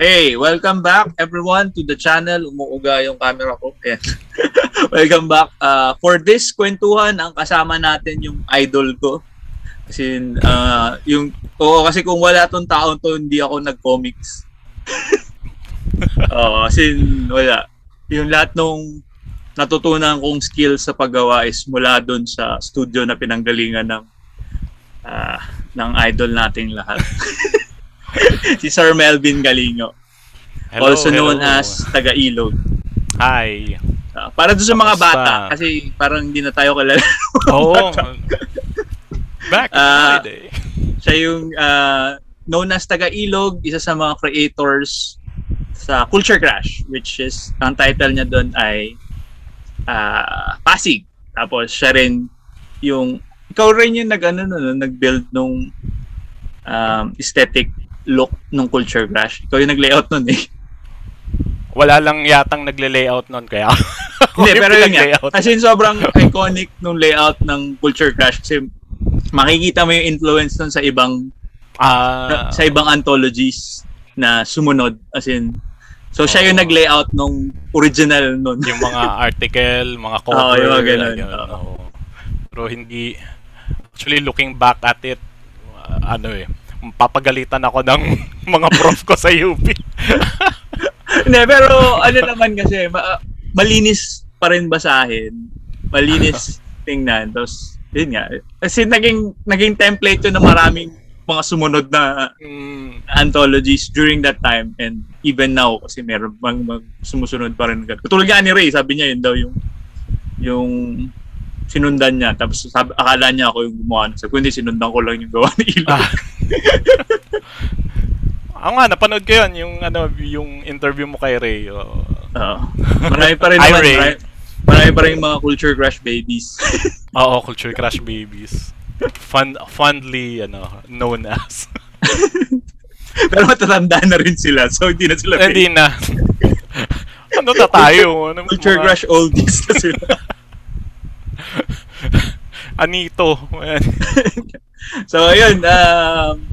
Hey, welcome back everyone to the channel. Umuuga yung camera ko. Ayan. welcome back. Uh, for this kwentuhan, ang kasama natin yung idol ko. Kasi uh, yung oo kasi kung wala tong taon to, hindi ako nag-comics. Oo, kasi wala. Yung lahat nung natutunan kong skills sa paggawa is mula doon sa studio na pinanggalingan ng uh, ng idol nating lahat. si Sir Melvin Galingo. Hello, also known hello. as Taga Ilog. Hi. Uh, para doon sa mga Kamusta? bata kasi parang hindi na tayo kilala. Oo. Back in Ah, my day. Siya yung uh, known as Taga Ilog, isa sa mga creators sa Culture Crash which is ang title niya doon ay ah, Pasig. Tapos siya rin yung ikaw rin yung nag ano no, no, nag-build nung um, aesthetic look nung Culture Crash. Ikaw yung nag-layout nun eh. Wala lang yatang nagle-layout nun kaya. Hindi, yung pero yun nga. Kasi sobrang iconic nung layout ng Culture Crash kasi makikita mo yung influence nun sa ibang Ah, sa ibang anthologies na sumunod as in so siya yung Oo. nag-layout nung original nun. yung mga article, mga Oo, cover. yung mga ganun. yun, oo. Pero hindi actually looking back at it uh, ano eh papagalitan ako ng mga prof ko sa UP. Hindi, pero ano naman kasi ma- malinis pa rin basahin. Malinis tingnan. Tapos yun nga. Kasi naging naging template yun ng maraming mga sumunod na Mm, anthologies during that time and even now kasi meron bang mag sumusunod pa rin. Katulad nga ni Ray, sabi niya yun daw yung yung sinundan niya tapos sabi, akala niya ako yung gumawa. Sabi ko, hindi, sinundan ko lang yung gawa ni Ilo. Ah. Ako nga, napanood ko yun, yung, ano, yung interview mo kay Ray. oo. Oo. marami pa rin Hi, naman. Ray. Marami, marami pa rin mga culture crush babies. Oo, Culture Crush Babies. Fun, fondly, ano, known as. Pero matatanda na rin sila. So, hindi na sila Hindi na. ano na tayo? Ano, Culture mga crush oldies na sila. Anito. So, ayun. Um,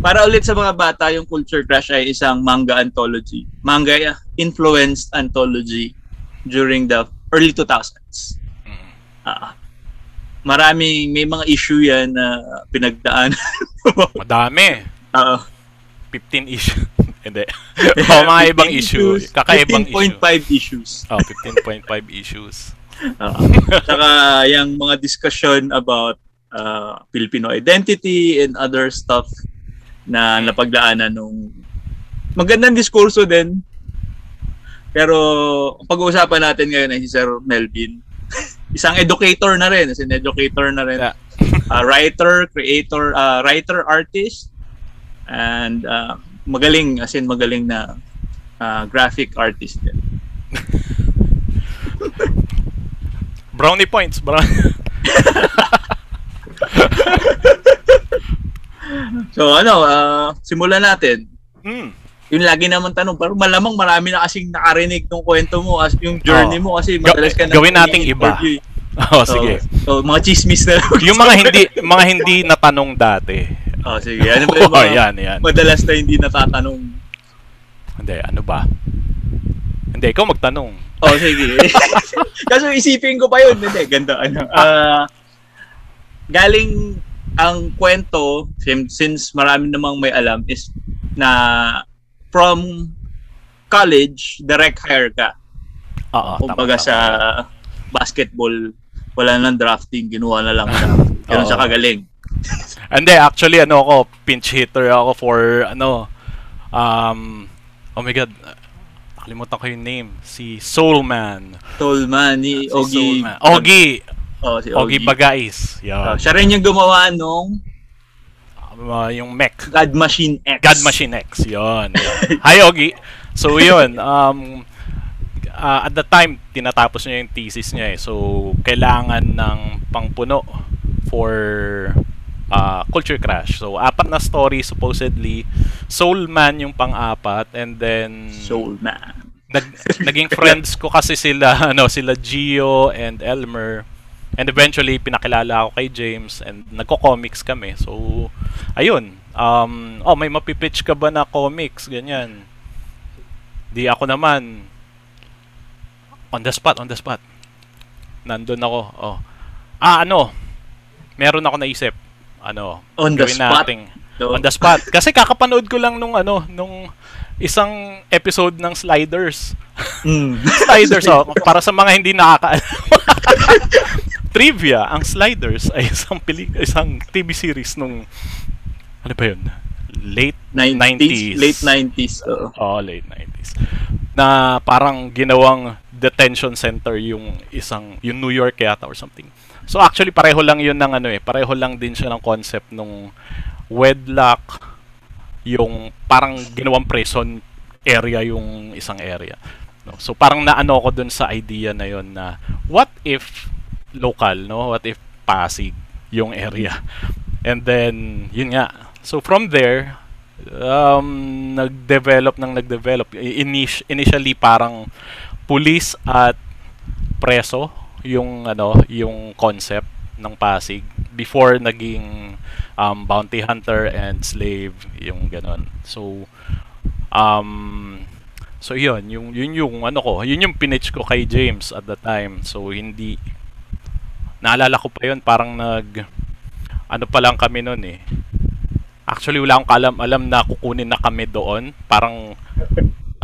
para ulit sa mga bata, yung Culture Crush ay isang manga anthology. Manga uh, influenced anthology during the early 2000s. Mm. Ah. maraming, may mga issue yan na pinagdaan. Madami. Oo. 15 issue. Hindi. o, mga ibang 15 issue. Kakaibang issue. 15.5 issues. Oh, 15.5 issues. Oo. Tsaka yung mga discussion about uh, Filipino identity and other stuff na napagdaanan nung magandang diskurso din. Pero pag-uusapan natin ngayon ay si Sir Melvin. Isang educator na rin, as an educator na rin. Yeah. Uh, writer, creator, uh, writer, artist, and uh, magaling, as in magaling na uh, graphic artist din. Brownie points. Brown- So ano, uh, simulan natin. Hmm. Yung lagi naman tanong, pero malamang marami na kasing nakarinig ng kwento mo as yung journey Oo. mo kasi madalas ka na gawin nating iba. Oh, sige. So, so, mga chismis na lang. Yung mga hindi mga hindi natanong dati. Oh, sige. Ano ba yung Oh, mga yan, yan. madalas na hindi natatanong? Hindi, ano ba? Hindi, ikaw magtanong. Oh, sige. Kaso isipin ko pa yun. Hindi, ganda. Ano. Ah, galing ang kwento, since, since marami namang may alam, is na from college, direct hire ka. Oo, Kumbaga tama, sa tama. basketball, wala nang drafting, ginawa na lang siya. Ganun siya kagaling. Hindi, actually, ano ako, pinch hitter ako for, ano, um, oh my god, nakalimutan ko yung name, si Soulman. Tolman ni Si Ogie. Soulman. Ogie! Oh, si Ogie Ogie. Bagais. Oh, Yan. siya rin yung gumawa nung Uh, yung mech. God Machine X. God Machine X. Yun. Hi, Ogie. So, yun. Um, uh, at the time, tinatapos niya yung thesis niya eh. So, kailangan ng pangpuno for uh, Culture Crash. So, apat na story supposedly. Soul Man yung pang-apat. And then, Soul Man. nag, naging friends ko kasi sila, ano, sila Gio and Elmer. And eventually, pinakilala ako kay James and nagko-comics kami. So, ayun. Um, oh, may mapipitch ka ba na comics? Ganyan. Di ako naman, on the spot, on the spot. Nandun ako, oh. Ah, ano, meron ako naisip. Ano, On the spot? nating- So, on the spot. Kasi kakapanood ko lang nung ano, nung isang episode ng Sliders. mm. Sliders, oh, para sa mga hindi nakakaalam. Trivia, ang Sliders ay isang peli isang TV series nung ano ba 'yun? Late 90s, 90s. late 90s. oo. Oh, late 90s. Na parang ginawang detention center yung isang yung New York yata or something. So actually pareho lang 'yun ng ano eh, pareho lang din siya ng concept nung wedlock yung parang ginawang prison area yung isang area. No? So parang naano ako dun sa idea na 'yon na what if local, no? What if Pasig yung area? And then yun nga. So from there um nag-develop nang nag-develop Init- initially parang police at preso yung ano yung concept ng Pasig before naging um, bounty hunter and slave yung ganon so um so yun yung yun yung ano ko yun yung pinitch ko kay James at the time. So hindi naalala ko pa yun parang nag ano pa lang kami noon eh. Actually wala akong kalam alam na kukunin na kami doon. Parang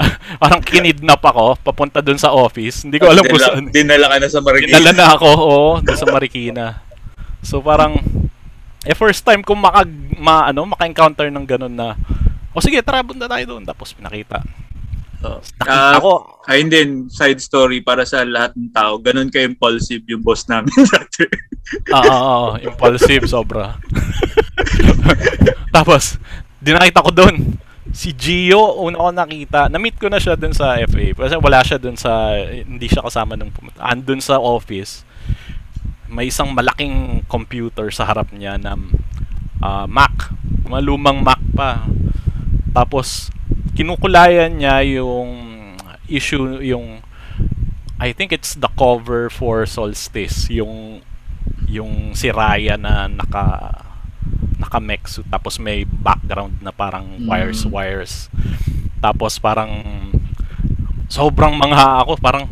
parang kinidnap ako papunta doon sa office hindi ko alam kung saan Dinala ka na sa Marikina. Dinala na ako, oo, doon sa Marikina. So parang eh first time kong maka ma, ano, maka-encounter ng ganun na o sige, tara punta tayo doon tapos pinakita. Oo. Nakita Ah, ko. Ayun din, side story para sa lahat ng tao. Ganun ka-impulsive yung boss namin dati. Oo, oo, oo, impulsive sobra. tapos dinakita ko doon si Gio, una ko nakita, na-meet ko na siya dun sa FA. Kasi wala siya dun sa, hindi siya kasama nung pumunta. Andun sa office, may isang malaking computer sa harap niya na ah, Mac. Malumang Mac pa. Tapos, kinukulayan niya yung issue, yung I think it's the cover for Solstice, yung yung si Raya na naka naka mech suit tapos may background na parang Mm. wires wires. Tapos parang sobrang mangha ako, parang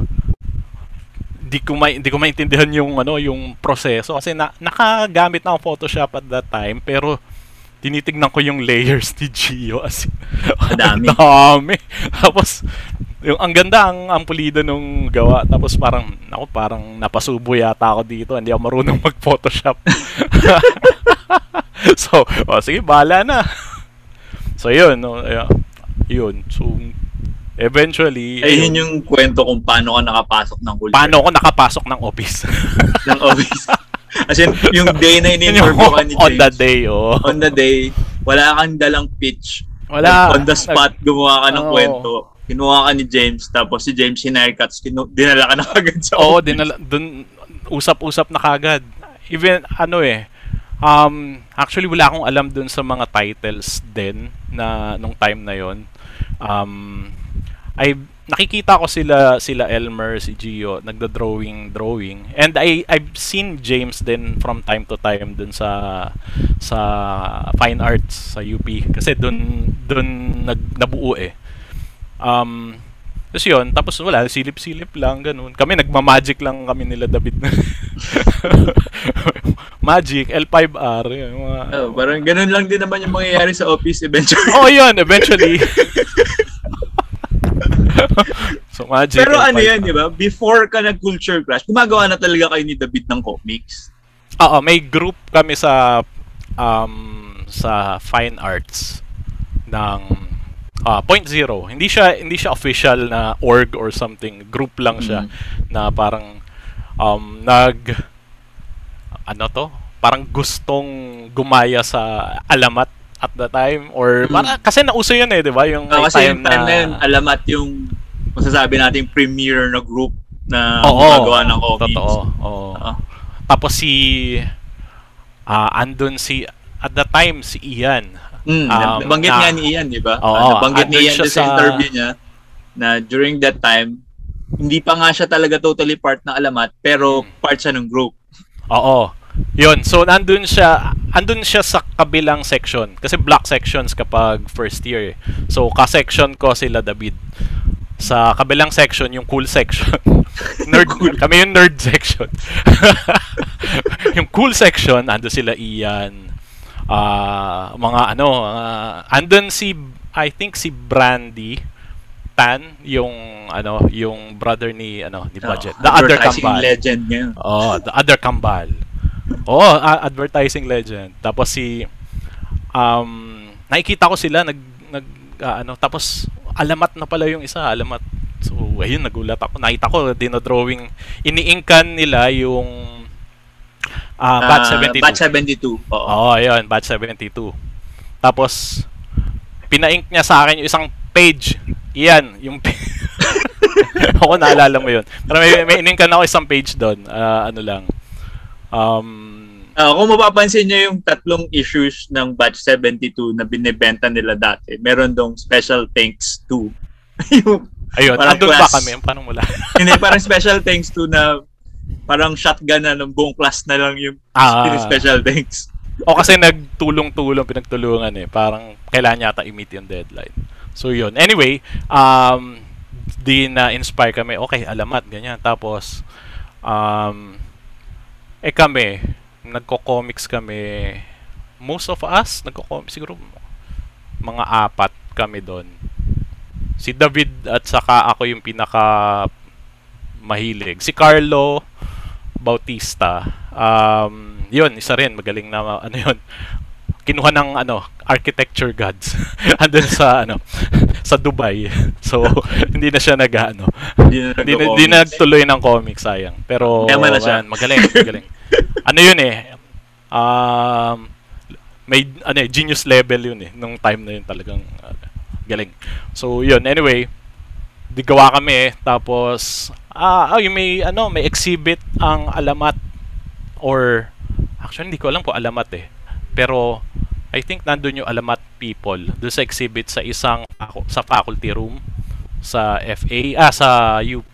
di ko may hindi ko maintindihan yung ano yung proseso kasi na, nakagamit na ako Photoshop at that time pero tinitignan ko yung layers ni Gio as ang dami. Tapos yung ang ganda ang ang pulido nung gawa tapos parang ako parang napasubo yata ako dito hindi ako marunong mag-photoshop so oh, sige bahala na so yun no, yeah, yun so eventually Ayun yung kwento kung paano ka nakapasok ng culture. paano ako nakapasok ng office ng office. As in, yung day na Yun in-interview ka ni James. on that day oh On the day, wala kang dalang pitch. wala On the spot, gumawa ka ng Oo. kwento. Kinuha ka ni James, tapos si James hinircuts, kinu- dinala ka na agad sa Oo, office. dinala dun usap-usap na kagad. Even ano eh um actually wala akong alam dun sa mga titles din na nung time na yon. Um I nakikita ko sila sila Elmer, si Gio nagda-drawing drawing and I I've seen James din from time to time dun sa sa fine arts sa UP kasi dun dun nag nabuo eh. Um, tapos yun, tapos wala, silip-silip lang, ganun. Kami, nagma-magic lang kami nila David. Magic, L5R, yun, mga... Oh, parang ganun lang din naman yung mangyayari sa office eventually. oh, yun, eventually. so, Magic, Pero ano L5R. yan, di ba? Before ka nag-culture crash, gumagawa na talaga kayo ni David ng comics. Oo, may group kami sa um sa fine arts ng ah Point Zero. Hindi siya hindi siya official na org or something. Group lang siya Mm. na parang um nag ano to? Parang gustong gumaya sa alamat at the time or Mm. para, kasi nauso yun eh, 'di ba? Yung may kasi yung time na yun, alamat yung masasabi natin premier na group na Oo, gumagawa ng comics. Totoo. Oo. Oo. Tapos si ah andun si at the time si Ian. Mm, Um, nabanggit na- nga ni Ian, di ba? Oo, Ah, nabanggit ni andun Ian sa sa- interview niya na during that time, hindi pa nga siya talaga totally part ng alamat, pero Hmm. part siya ng group. Oo. Yun. So nandun siya andun siya sa kabilang section kasi block sections kapag first year. eh. So ka-section ko sila David. Sa kabilang section, yung cool section. nerd, kami yung nerd section. yung cool section, ando sila Ian, ah mga ano, uh, andun si, I think si Brandy, Tan, yung ano, yung brother ni ano, ni Budget. Oh, the other kambal. legend ngayon. Oh, the other kambal. Oh, advertising legend. Tapos si um nakikita ko sila nag nag ah, ano tapos alamat na pala yung isa, alamat. So, ayun nagulat ako. Nakita ko dino-drawing iniingkan nila yung ah batch Ah, 72. Batch 72. Oo. Oo, oh, ayun, batch 72. Tapos pina-ink niya sa akin yung isang page. Iyan, yung ako naalala mo yun. Pero may, may ininkan ako isang page doon. Ah, ano lang. Um, Ah, kung mapapansin niyo yung tatlong issues ng Batch 72 na binebenta nila dati, meron dong special thanks to. yung, ayun, andun ba class. kami? Paano mula? hindi, parang special thanks to na parang shotgun na ng buong class na lang yung Ah. special thanks. o kasi nagtulong-tulong, pinagtulungan eh. Parang kailangan yata i-meet yung deadline. So yun. Anyway, um, di na-inspire kami. Okay, alamat, ganyan. Tapos, um, eh kami, nagko-comics kami. Most of us, nagko-comics siguro mga apat kami doon. Si David at saka ako yung pinaka mahilig. Si Carlo Bautista. Um, yun, isa rin. Magaling na, ano yun. Kinuha ng, ano, architecture gods. Andun sa, ano, sa Dubai. So, hindi na siya nag, ano, Hindi na, hindi na, nagko-comics. hindi na nagtuloy ng comics, sayang. Pero, Yaman na siya. magaling, magaling. ano yun eh, um, may, ano eh, genius level yun eh, nung time na yun talagang, uh, galing. So, yun, anyway, di gawa kami eh, tapos, ah, oh, yung may, ano, may exhibit ang alamat, or, actually, hindi ko alam kung alamat eh, pero, I think nandun yung alamat people doon sa exhibit sa isang sa faculty room sa FA ah sa UP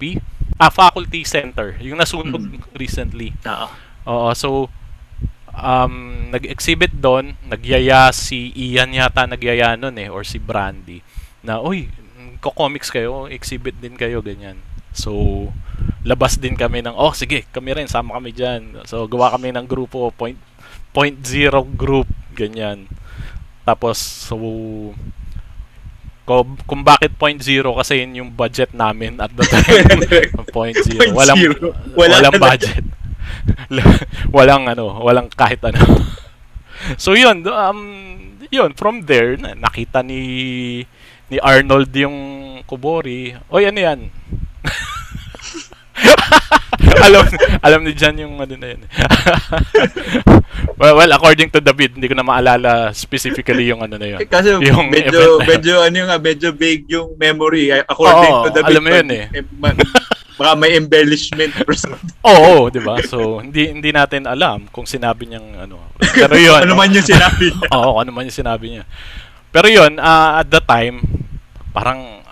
ah faculty center. Yung nasunog recently. Oo. oo so um nag-exhibit doon nagyaya si Ian yata nagyaya nun eh or si Brandy na oy ko-comics kayo exhibit din kayo ganyan. So labas din kami ng oh sige kami rin sama kami diyan so gawa kami ng grupo point point zero group ganyan. Tapos so kung, kung bakit point zero? Kasi yun yung budget namin at the time. Point zero. Point walang zero. Wala walang budget. Walang ano walang kahit ano. So yun um yun from there na- nakita ni ni Arnold yung Kubori oy ano yan alam alam ni Jan yung ano na yun. well, well, according to David, hindi ko na maalala specifically yung ano na yun. Kasi Yung medyo, yun. medyo, ano nga, medyo vague yung memory. eh, According Oo, to the alam mo yun eh. baka may embellishment or something. Oo, 'di ba? So hindi hindi natin alam kung sinabi niyang ano. Pero 'yun. ano man yung sinabi niya. Oo, ano man yung sinabi niya. Pero 'yun, ah, at the time parang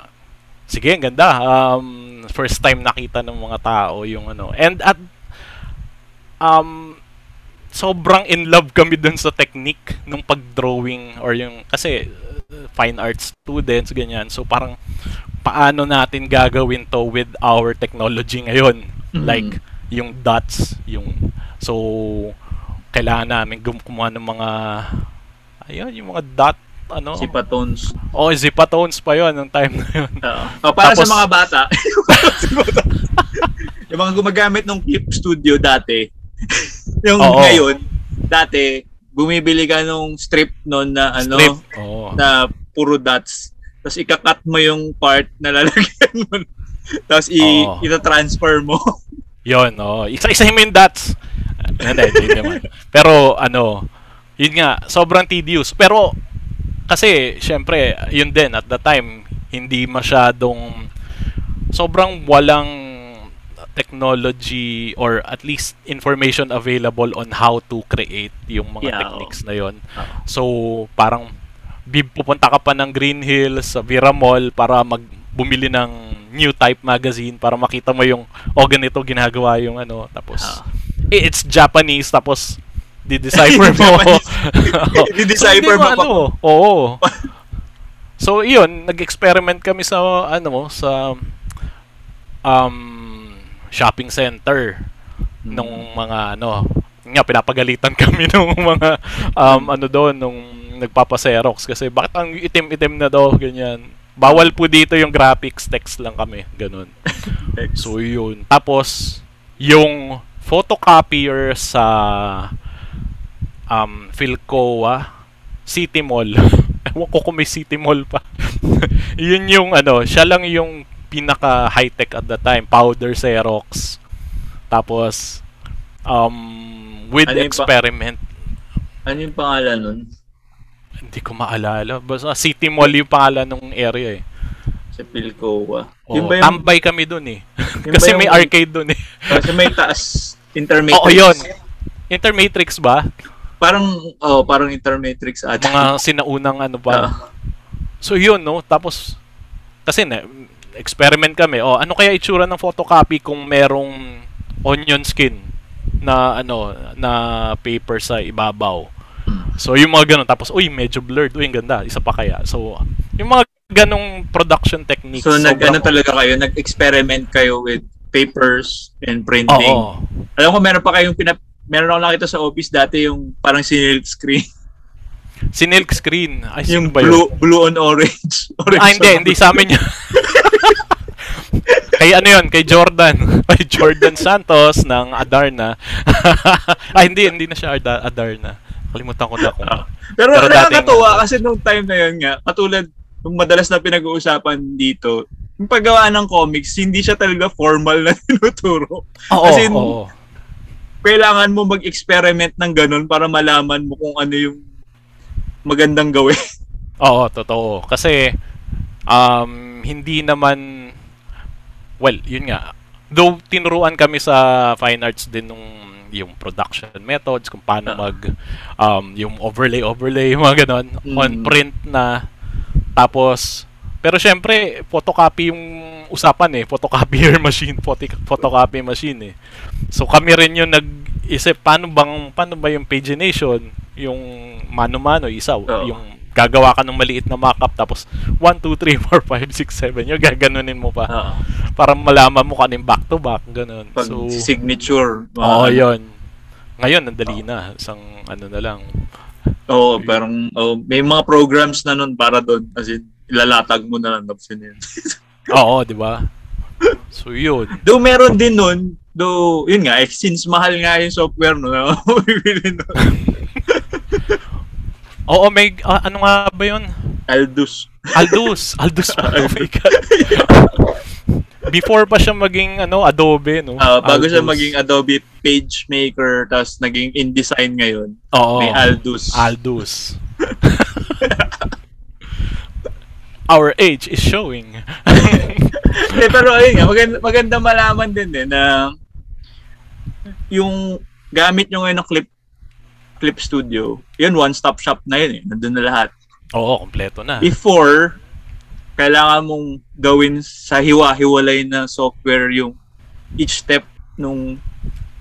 sige, ang ganda. Um first time nakita ng mga tao yung ano. And at um sobrang in love kami dun sa technique nung pag-drawing or yung kasi uh, fine arts students ganyan. So parang paano natin gagawin to with our technology ngayon? Mhm. Like yung dots, yung so kailangan namin gum- kumuha ng mga ayun, yung mga dot ano? Si Patones. Oh, zipatones pa yon nung time na yun. Oo. Oh, para Tapos- sa mga bata, yung mga gumagamit ng Clip Studio dati, yung Oo. ngayon, dati, bumibili ka nung strip noon na ano, Strip. Oo. na puro dots. Tapos ikakat mo yung part na lalagyan mo. Tapos i- Oo. ita-transfer mo. Yun, oh. Isa-isahin mo yung dots. Hindi, hindi naman. Pero, ano, yun nga, sobrang tedious. Pero, kasi, syempre, yun din, at the time, hindi masyadong, sobrang walang technology or at least information available on how to create yung mga Yeah, techniques na yon. So, parang pupunta ka pa ng Green Hills sa Vira Mall para mag bumili ng new type magazine para makita mo yung oh ganito ginagawa yung ano tapos eh, it's Japanese tapos di-decipher mo. Di-decipher Hindi mo ano, oo So, iyon, nag-experiment kami sa, ano, sa um, shopping center nung mga, ano, nga, pinapagalitan kami nung mga, um, ano doon, nung nagpapaserox kasi bakit ang itim-itim na daw, ganyan. Bawal po dito yung graphics, text lang kami, ganun. So, yun. Tapos, yung photocopier sa um, Philcoa City Mall. Ewan ko kung may City Mall pa. yun yung ano, siya lang yung pinaka high-tech at the time. Powder Xerox. Tapos, um, with Ano yung pa- experiment. Ano yung pangalan nun? Hindi ko maalala. Basta City Mall yung pangalan ng area eh. Sa Pilcoa. Oh, Yung yung, tambay kami dun eh. Kasi yung- may arcade dun eh. kasi may taas intermatrix. Oo, yun. Intermatrix ba? Parang, oh, parang intermatrix ata. Mga sinaunang ano Ah. pa. So yun, no? Tapos, kasi na, experiment kami. Oh, ano kaya itsura ng photocopy kung merong onion skin na ano na paper sa ibabaw. So yung mga ganun tapos uy medyo blurred, uy ang ganda, isa pa kaya. So yung mga ganong production techniques. So, nag, ano talaga kayo, nag-experiment kayo with papers and printing. Oo. Alam ko, meron pa kayong pinap... Meron ako nakita sa office dati yung parang sinilk screen. Sinilk screen. Ay, yung ba yun? blue, blue on orange. orange Ah, hindi, hindi sa amin yun. kay ano yun, kay Jordan. Kay Jordan Santos ng Adarna. ah, hindi, hindi na siya Ada- Adarna. Kalimutan ko na kung... Ah. Pero, Pero dating- nakakatuwa kasi nung time na yun nga, katulad yung madalas na pinag-uusapan dito, yung paggawa ng comics, hindi siya talaga formal na tinuturo. Oo, As in, oo. Kailangan mo mag-experiment ng ganun para malaman mo kung ano yung magandang gawin. Oo, totoo. Kasi, um, hindi naman, well, yun nga. Though, tinuruan kami sa fine arts din nung yung production methods, kung paano Ah. mag, um, yung overlay, overlay, mga ganon, Mm. on print na, tapos, pero syempre, photocopy yung usapan eh, photocopier machine, photo- photocopy machine eh. So kami rin yung nag-isip paano bang paano ba yung pagination, yung mano-mano isa, Oo. yung gagawa ka ng maliit na mock-up tapos 1 2 3 4 5 6 7 yung gaganunin mo pa Ah, para malaman mo yung back to back ganun. pag So signature. Oo, ano. yun. Ngayon ang dali na, isang ano na lang. Oo, parang oh, may mga programs na nun para doon. As in, ilalatag mo na lang tapos yun yun. Oo, di ba? So yun. Though meron din nun, though, yun nga, eh, since mahal nga yung software no, bibili nun. Oo, may ah, ano nga ba yun? Aldus. Aldus. Aldus pa. Oh my God. Before pa siya maging ano Adobe, no? Ah, bago siya Aldus. maging Adobe PageMaker, tapos naging InDesign ngayon, Oo. may Aldus. Aldus. Our age is showing. Hindi, pero ayun nga, maganda, maganda malaman din eh na yung gamit nyo ngayon ng Clip Clip Studio, yun, one-stop shop na yun eh. Nandun na lahat. Oo, kompleto na. Before, kailangan mong gawin sa hiwa-hiwalay na software yung each step nung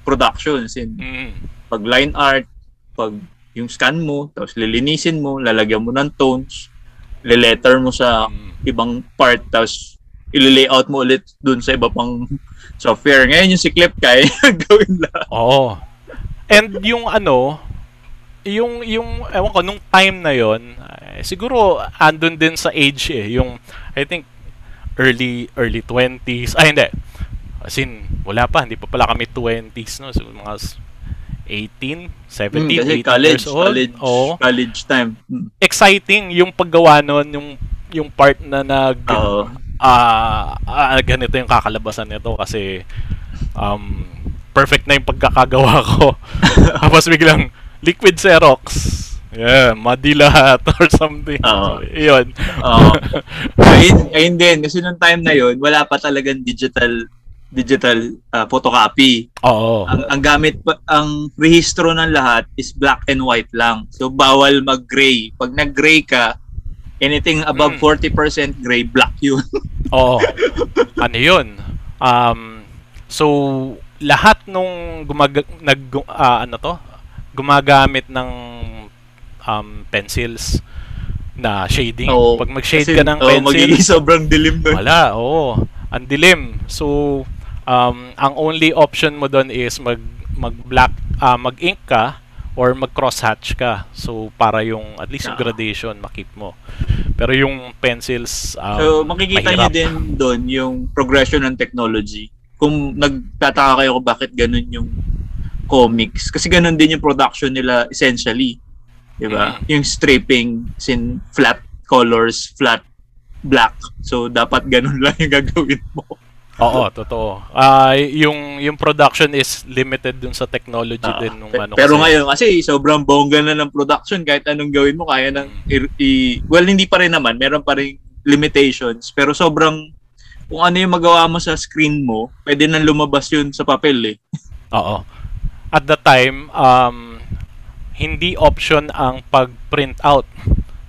production. As in, Mm. pag line art, pag yung scan mo, tapos lilinisin mo, lalagyan mo ng tones, liletter mo sa Mm. ibang part, tapos ili-layout mo ulit dun sa iba pang software. Ngayon yung si Clip kaya gawin lahat. Oo. And yung ano, yung yung ewan ko nung time na yon, eh, siguro andun din sa age eh, yung I think early early 20s. Ay hindi. As in, wala pa, hindi pa pala kami 20s no, so mga 18, 17, Hmm, kasi 18 college, years old. college, Oo. college time. Hmm. Exciting yung paggawa nun, yung yung part na nag Oo. ah ah, ganito yung kakalabasan nito kasi um, perfect na yung pagkakagawa ko. Tapos biglang liquid Xerox. Yeah, muddy lahat or something. Oo. So, yun. Oo. ayun, ayun din. Kasi nung time na yun, wala pa talagang digital digital ah, photocopy. Oo. Ang, ang gamit, pa- ang rehistro ng lahat is black and white lang. So, bawal mag-gray. Pag nag-gray ka, anything above Mm. 40% gray, black yun. Oo. ano yun? Um, so, lahat nung gumag nag ah, ano to? gumagamit ng um, pencils na shading. Oo. Pag mag-shade Kasi, ka ng oo, pencil, magiging sobrang dilim wala, oo. Ang dilim. So, um, ang only option mo doon is mag mag-black, ah, mag-ink ka or mag-crosshatch ka. So, para yung, at least yung Ah. gradation, makip mo. Pero yung pencils, um, So, makikita niyo mahirap. din doon yung progression ng technology. Kung nagtataka kayo kung bakit ganun yung comics. Kasi ganun din yung production nila essentially. Di ba? Mm. Yung stripping sin flat colors, flat black. So, dapat ganun lang yung gagawin mo. Oo, totoo. Ah, yung yung production is limited dun sa technology Ah, din nung pe- ano pero kasi. ngayon, kasi sobrang bongga na ng production. Kahit anong gawin mo, kaya nang i- i- well, hindi pa rin naman. Meron pa rin limitations. Pero sobrang, kung ano yung magawa mo sa screen mo, pwede nang lumabas yun sa papel eh. Oo. At the time, um, hindi option ang pag-print out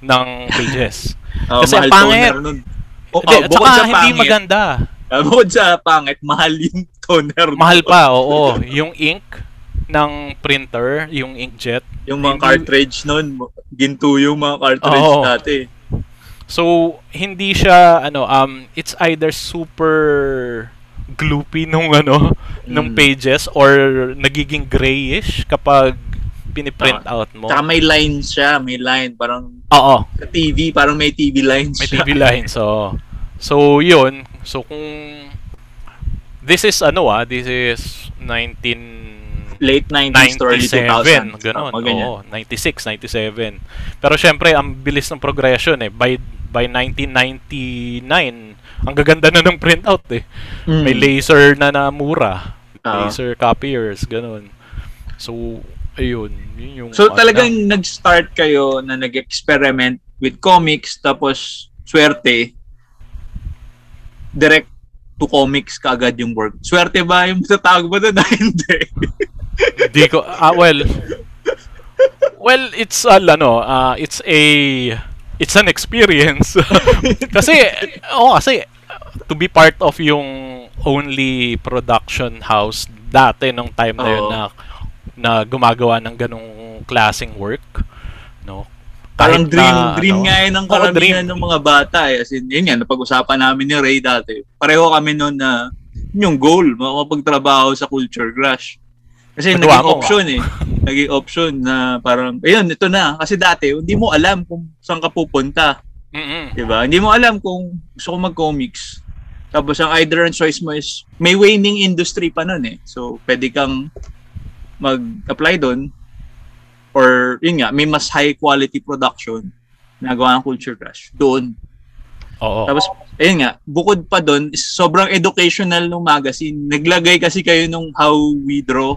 ng pages. Oh, Kasi mahal ang pangit. toner nun. O, Hindi, oh, at bukod sa hindi pangit, maganda. Ah, bukod sa pangit, mahal yung toner. Mahal pa, oo. Yung ink ng printer, yung inkjet. Yung mga Hindi- cartridge nun, ginto yung mga cartridge Oo. dati. So, hindi siya, ano, um, it's either super gloopy nung, ano, nung Mm. pages or nagiging grayish kapag piniprint out mo. Tsaka may line siya, may line. Parang Oo. sa TV, parang may TV lines May siya. TV line. So, so yun. So, kung this is ano ah, this is 19 Late 90s to early 2000s. 97, ganun. Ganyan. Oo, 96, 97. Pero syempre, ang bilis ng progression eh. By by 1999, ang gaganda na ng printout eh. Mm. May laser na na mura. Ah. laser copiers, ganun. So, ayun. Yun yung So ano talagang na- nag-start kayo na nag-experiment with comics tapos swerte direct to comics kaagad yung work. Swerte ba yung tatawag mo doon? Hindi. Di ko ah well Well, it's uh, ano, uh, it's a it's an experience. kasi oh, kasi to be part of yung only production house dati nung time na yun na na gumagawa ng ganong klaseng work, no? Parang dream, na, dream ano, nga yun ng Oo, karamihan dream. ng mga bata eh. As in, yun nga, napag-usapan namin ni Ray dati. Pareho kami noon na yun yung goal, makapagtrabaho sa Culture Crush. Kasi Nagawa naging option eh. Naging option na parang, ayun, ito na. Kasi dati, hindi mo alam kung saan ka pupunta. Mm-mm. Diba? Hindi mo alam kung gusto ko mag-comics. Tapos ang either ang choice mo is, may waning industry pa nun eh. So, pwede kang mag-apply doon or yun nga, may mas high quality production na gawa ng Culture Crush doon. Oo. Tapos, ayun nga, bukod pa doon, is sobrang educational ng magazine. Naglagay kasi kayo nung how we draw.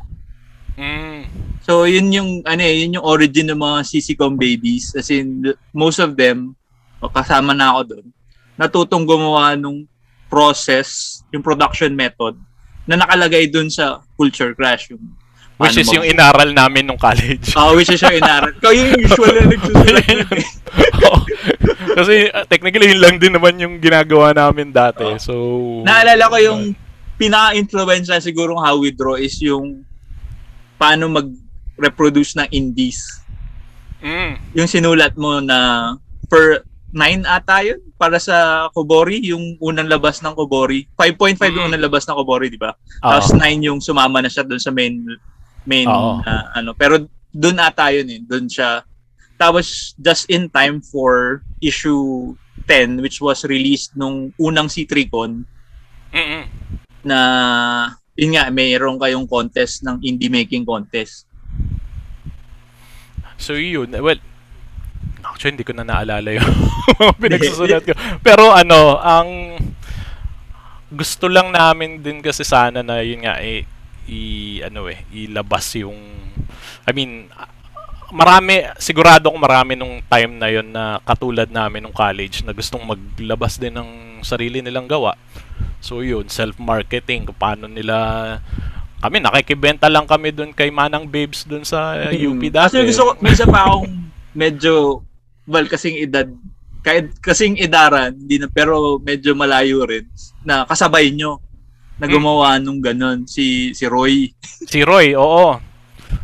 Mm. So, yun yung, ano eh, yun yung origin ng mga CCCOM babies. As in, most of them, kasama na ako doon, natutong gumawa nung process, yung production method, na nakalagay doon sa Culture Crash. Yung, Which is yung inaral namin nung college. Ah, which is yung inaral. Ikaw yung usual na nagsusulat eh. Oo. Kasi uh, technically yun lang din naman yung ginagawa namin dati. Oo. So Naalala ko yung pinaka-influence na siguro how we draw is yung paano mag-reproduce ng indies. Mm. Yung sinulat mo na per 9 ata yun para sa Kobori, yung unang labas ng Kobori. 5.5 yung Mm. unang labas ng Kobori, di ba? Oo. Tapos 9 yung sumama na siya doon sa main main Oo. ah, ano. Pero doon ata yun eh. Doon siya. Tapos just in time for issue 10 which was released nung unang C3con Mm-mm. na yun nga, mayroon kayong contest ng indie making contest. So yun, well, actually hindi ko na naalala yung pinagsusulat ko. Pero ano, ang gusto lang namin din kasi sana na yun nga eh, i ano eh, ilabas yung I mean, marami sigurado ko marami nung time na yun na katulad namin nung college na gustong maglabas din ng sarili nilang gawa. So yun, self-marketing, kung paano nila kami nakikibenta lang kami doon kay Manang Babes doon sa uh, UP dati. Kasi gusto ko, may isa pa akong medyo, well, kasing edad, kahit kasing edaran, hindi na, pero medyo malayo rin, na kasabay nyo, na Hmm. gumawa nung ganon, si, si Roy. Si Roy, oo.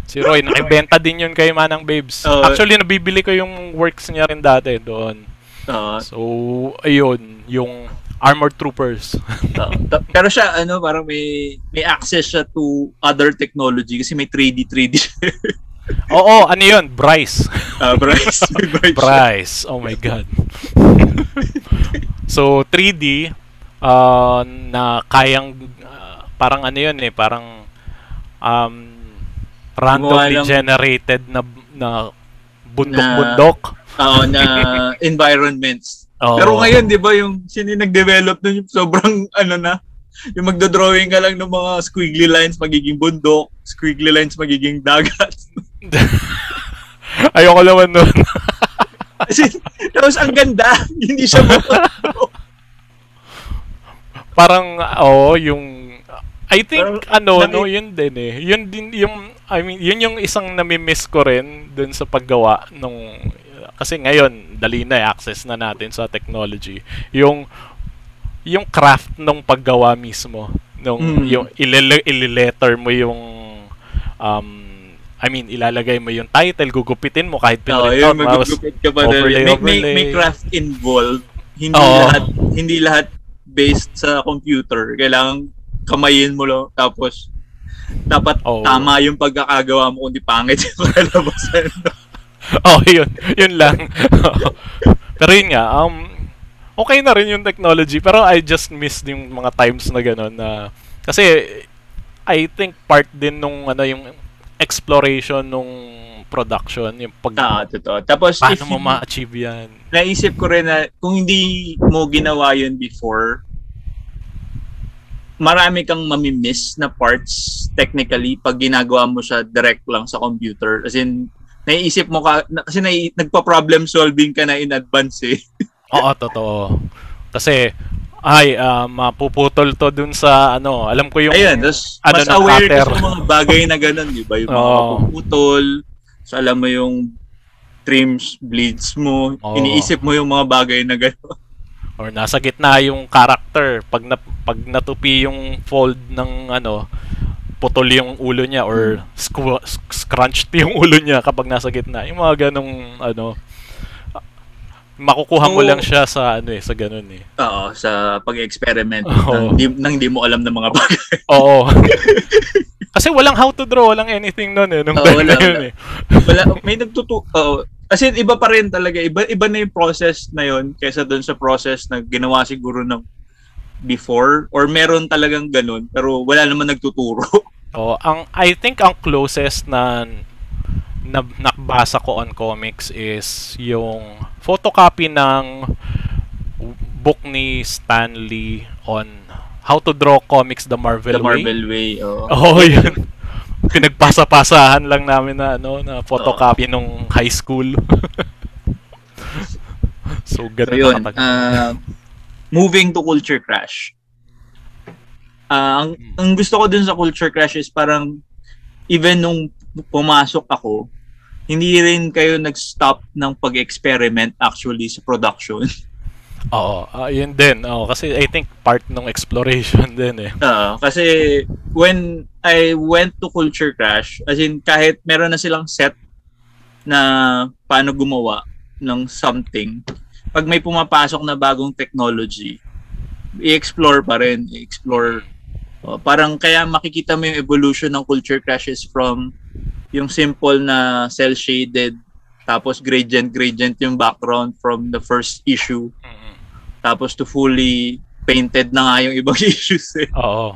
Si Roy, nakibenta din yun kay Manang Babes. Oo. Actually, nabibili ko yung works niya rin dati doon. Oo. So, ayun, yung Armored Troopers. Oo. Ta- pero siya, ano, parang may may access siya to other technology kasi may 3D, 3D. Oo, ano yun? Bryce. Ah, Bryce. Bryce. siya. Bryce. Oh my God. so, 3D, uh, na kayang, uh, parang ano yun eh, parang um, randomly generated na, na bundok-bundok. Oo, na environments. Oo. Pero ngayon, di ba, yung sino nag-develop nun, yung sobrang, ano na, yung magdodrawing ka lang ng mga squiggly lines, magiging bundok, squiggly lines, magiging dagat. Ayoko naman nun. Kasi, tapos ang ganda, hindi siya mo. Parang, oo, yung, I think, Pero, ano, nami- no, yun din eh. Yun din, yung, I mean, yun yung isang nami-miss ko rin dun sa paggawa nung, kasi ngayon, dali na eh, access na natin sa technology. Yung, yung craft nung paggawa mismo. Nung, Mm. yung, ilele- ililetter mo yung, um, I mean, ilalagay mo yung title, gugupitin mo kahit pinrint yung out, mouse, magugupit ka pa na overlay, may, may, overlay. may craft involved. Hindi Oo. lahat, hindi lahat based sa computer. Kailangan kamayin mo lang. Tapos, dapat Oo. tama yung pagkakagawa mo kundi pangit yung kalabasan. oh, yun. Yun lang. pero yun nga, um, okay na rin yung technology. Pero I just missed yung mga times na gano'n na... Kasi, I think part din nung, ano, yung exploration nung production, yung pag... ah, totoo. Tapos, paano mo ma-achieve yan? naisip ko rin na kung hindi mo ginawa yun before, marami kang mamimiss na parts technically pag ginagawa mo siya direct lang sa computer. As in, naiisip mo ka, na, kasi nai, nagpa-problem solving ka na in advance eh. Oo, totoo. Kasi, ay, ah, mapuputol to dun sa, ano, alam ko yung... Ayun, tapos ano mas aware ka cutter. sa mga bagay na ganun, di ba? Yung mga Oo. puputol, so alam mo yung trims, bleeds mo, Oo. iniisip mo yung mga bagay na gano'n. or nasa gitna yung character pag na, pag natupi yung fold ng ano putol yung ulo niya or squ- scrunched yung ulo niya kapag nasa gitna yung mga ganong ano makukuha mo Oo. lang siya sa ano eh sa ganun eh Oo, sa pag-experiment Oo. nang, di, nang di mo alam ng mga bagay. oo kasi walang how to draw walang anything noon eh nung Oo, time na wala. yun eh Wala, may nagtutu... Oo. Kasi iba pa rin talaga. Iba, iba na yung process na yon kaysa doon sa process na ginawa siguro ng before or meron talagang ganun pero wala naman nagtuturo. Oh, ang I think ang closest na na nakbasa ko on comics is yung photocopy ng book ni Stan Lee on How to Draw Comics the Marvel, The Marvel Way. oo. Oo, oh, yun. Pinagpasa-pasahan lang namin na ano na photocopy nung high school. so, So ganun yun, nakatagal. ah, moving to Culture Crash. Ah, ang, ang gusto ko dun sa Culture Crash is parang even nung pumasok ako, hindi rin kayo nag-stop ng pag-experiment actually sa production. Oo, ah, yun din. Oo, kasi I think part ng exploration din eh. Oo, kasi when I went to Culture Crash, as in kahit meron na silang set na paano gumawa ng something, pag may pumapasok na bagong technology, i-explore pa rin, i-explore. Oh, parang kaya makikita mo yung evolution ng Culture Crashes from yung simple na cell shaded tapos gradient gradient yung background from the first issue Mm. tapos to fully painted na nga yung ibang issues eh. Oo.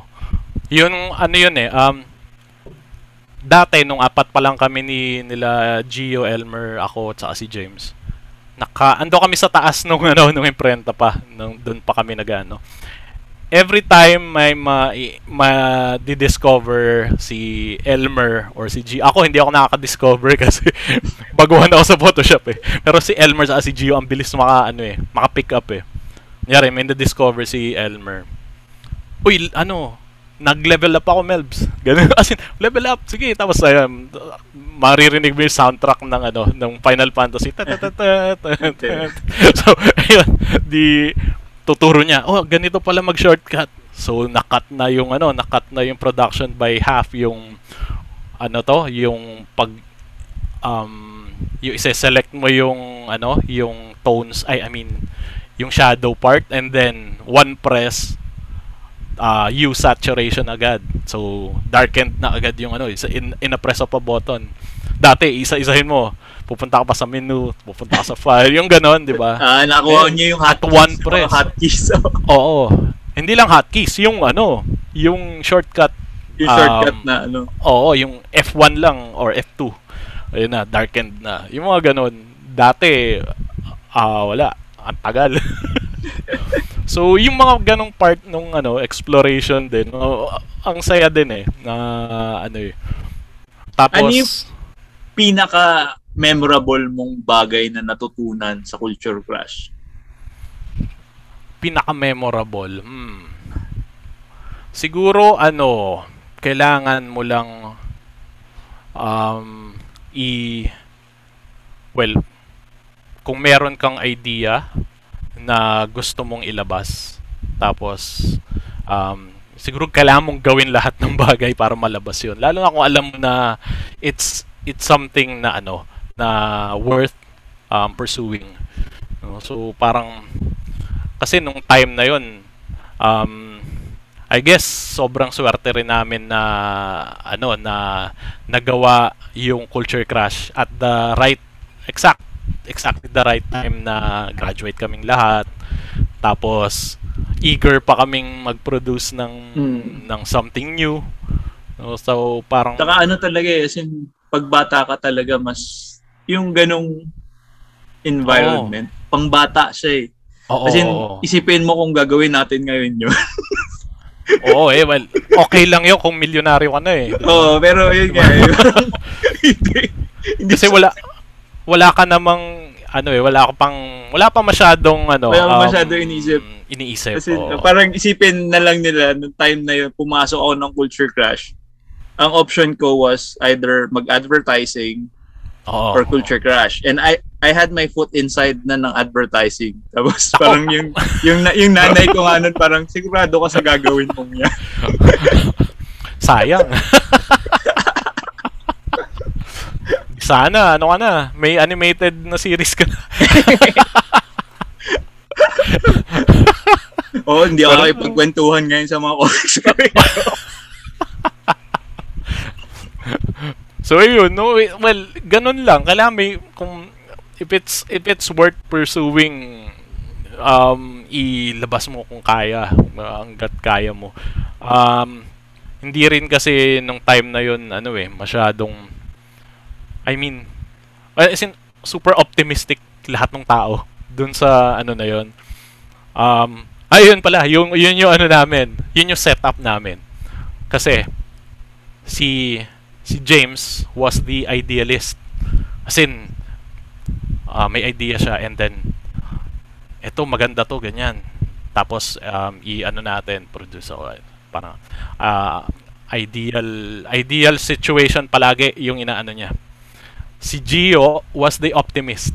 Yun, ano yun eh, um, dati nung apat pa lang kami ni nila Gio, Elmer, ako, at saka si James. Naka, ando kami sa taas nung ano, nung imprenta pa, nung doon pa kami nagano. Every time may ma, i- ma discover si Elmer or si Gio. Ako hindi ako nakaka-discover kasi baguhan ako sa Photoshop eh. Pero si Elmer at si Gio ang bilis maka ano eh, maka-pick up eh. Kunyari, may na-discover si Elmer. Uy, ano, nag-level up ako, Melbs. Ganun. As in, level up. Sige, tapos ayun, maririnig mo yung soundtrack ng ano, ng Final Fantasy. Ta- ta- ta- ta- ta- ta- so, ayun, di tuturo niya, oh, ganito pala mag-shortcut. So, nakat na yung ano, nakat na yung production by half yung ano to, yung pag um yung i-select mo yung ano, yung tones, ay I mean, yung shadow part and then one press uh, use saturation agad. So, darkened na agad yung ano, isa in, in a press of a button. Dati, isa-isahin mo. Pupunta ka pa sa menu, pupunta ka sa file, yung ganon, di ba? Ah, nakuha Then, niyo yung at hotkeys, one press. hotkeys. Oo. Hindi lang hotkeys, yung ano, yung shortcut. yung shortcut Um, na ano. Oo, yung F1 lang or F2. Ayun na, darkened na. Yung mga ganon, dati, ah wala. Ang tagal. so, yung mga ganong part nung ano, exploration din, oh, ang saya din eh. Na ano eh. Tapos, Ano yung- Pinaka memorable mong bagay na natutunan sa Culture Clash. pinaka-memorable. Hmm. Siguro ano, kailangan mo lang um i well, kung meron kang idea na gusto mong ilabas, tapos um siguro kailangan mong gawin lahat ng bagay para malabas 'yun. Lalo na kung alam mo na it's it's something na ano na worth um, pursuing. No? So parang kasi nung time na yon um, I guess sobrang swerte rin namin na ano na nagawa yung culture crash at the right exact exactly the right time na graduate kaming lahat tapos eager pa kaming mag-produce ng Hmm. ng something new so parang Saka ano talaga eh, as in, pagbata ka talaga mas, yung ganong environment, pangbata siya eh. oo, As in, oo. isipin mo kung gagawin natin ngayon yun. Oo, eh well okay lang yun kung milyonaryo ka na eh Oo, pero yun nga eh. hindi, hindi Kasi wala wala ka namang ano eh, wala ka pang wala pa masyadong ano, Wala pa masyadong iniisip. Iniisip. Kasi oo. parang isipin na lang nila nung time na yun, pumasok ako ng culture crash. Ang option ko was either mag-advertising Oo. or culture crash. And I I had my foot inside na ng advertising. Tapos parang yung yung yung nanay ko nga nun, parang sigurado ka sa gagawin mong yan. Sayang. Sana, ano ka na, may animated na series ka na. Oo, hindi ako nakipagkwentuhan ngayon sa mga comics. So yun, no, eh, well, ganun lang. Kailangan may kung if it's if it's worth pursuing um ilabas mo kung kaya, hangga't kaya mo. Um hindi rin kasi nung time na yun ano eh, masyadong I mean, as in, super optimistic lahat ng tao dun sa ano na yun. Um ayun pala, yung yun yung ano namin, yun yung setup namin. Kasi si si James was the idealist. As in, ah, may idea siya and then eto maganda to ganyan. Tapos um, i-ano natin produce ako parang ah, ideal ideal situation palagi yung inaano niya. Si Gio was the optimist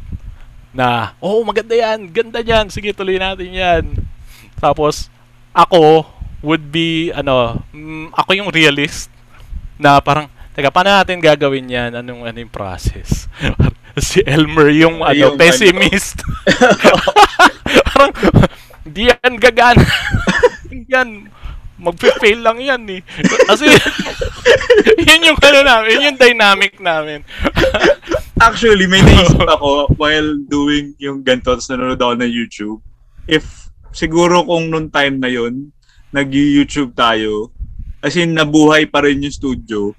na oh maganda yan, ganda yan, sige tuloy natin yan. Tapos ako would be ano, mm, ako yung realist na parang teka paano natin gagawin yan anong ano yung process si Elmer yung ano Yung ano. pessimist parang di yan gagana yan magpe-fail lang yan eh kasi yun yung ano namin yun yung dynamic namin Actually, may naisip ako while doing yung ganito, tapos nanonood ako ng YouTube. If, siguro kung nung time na yun, nag-YouTube tayo, as in, nabuhay pa rin yung studio.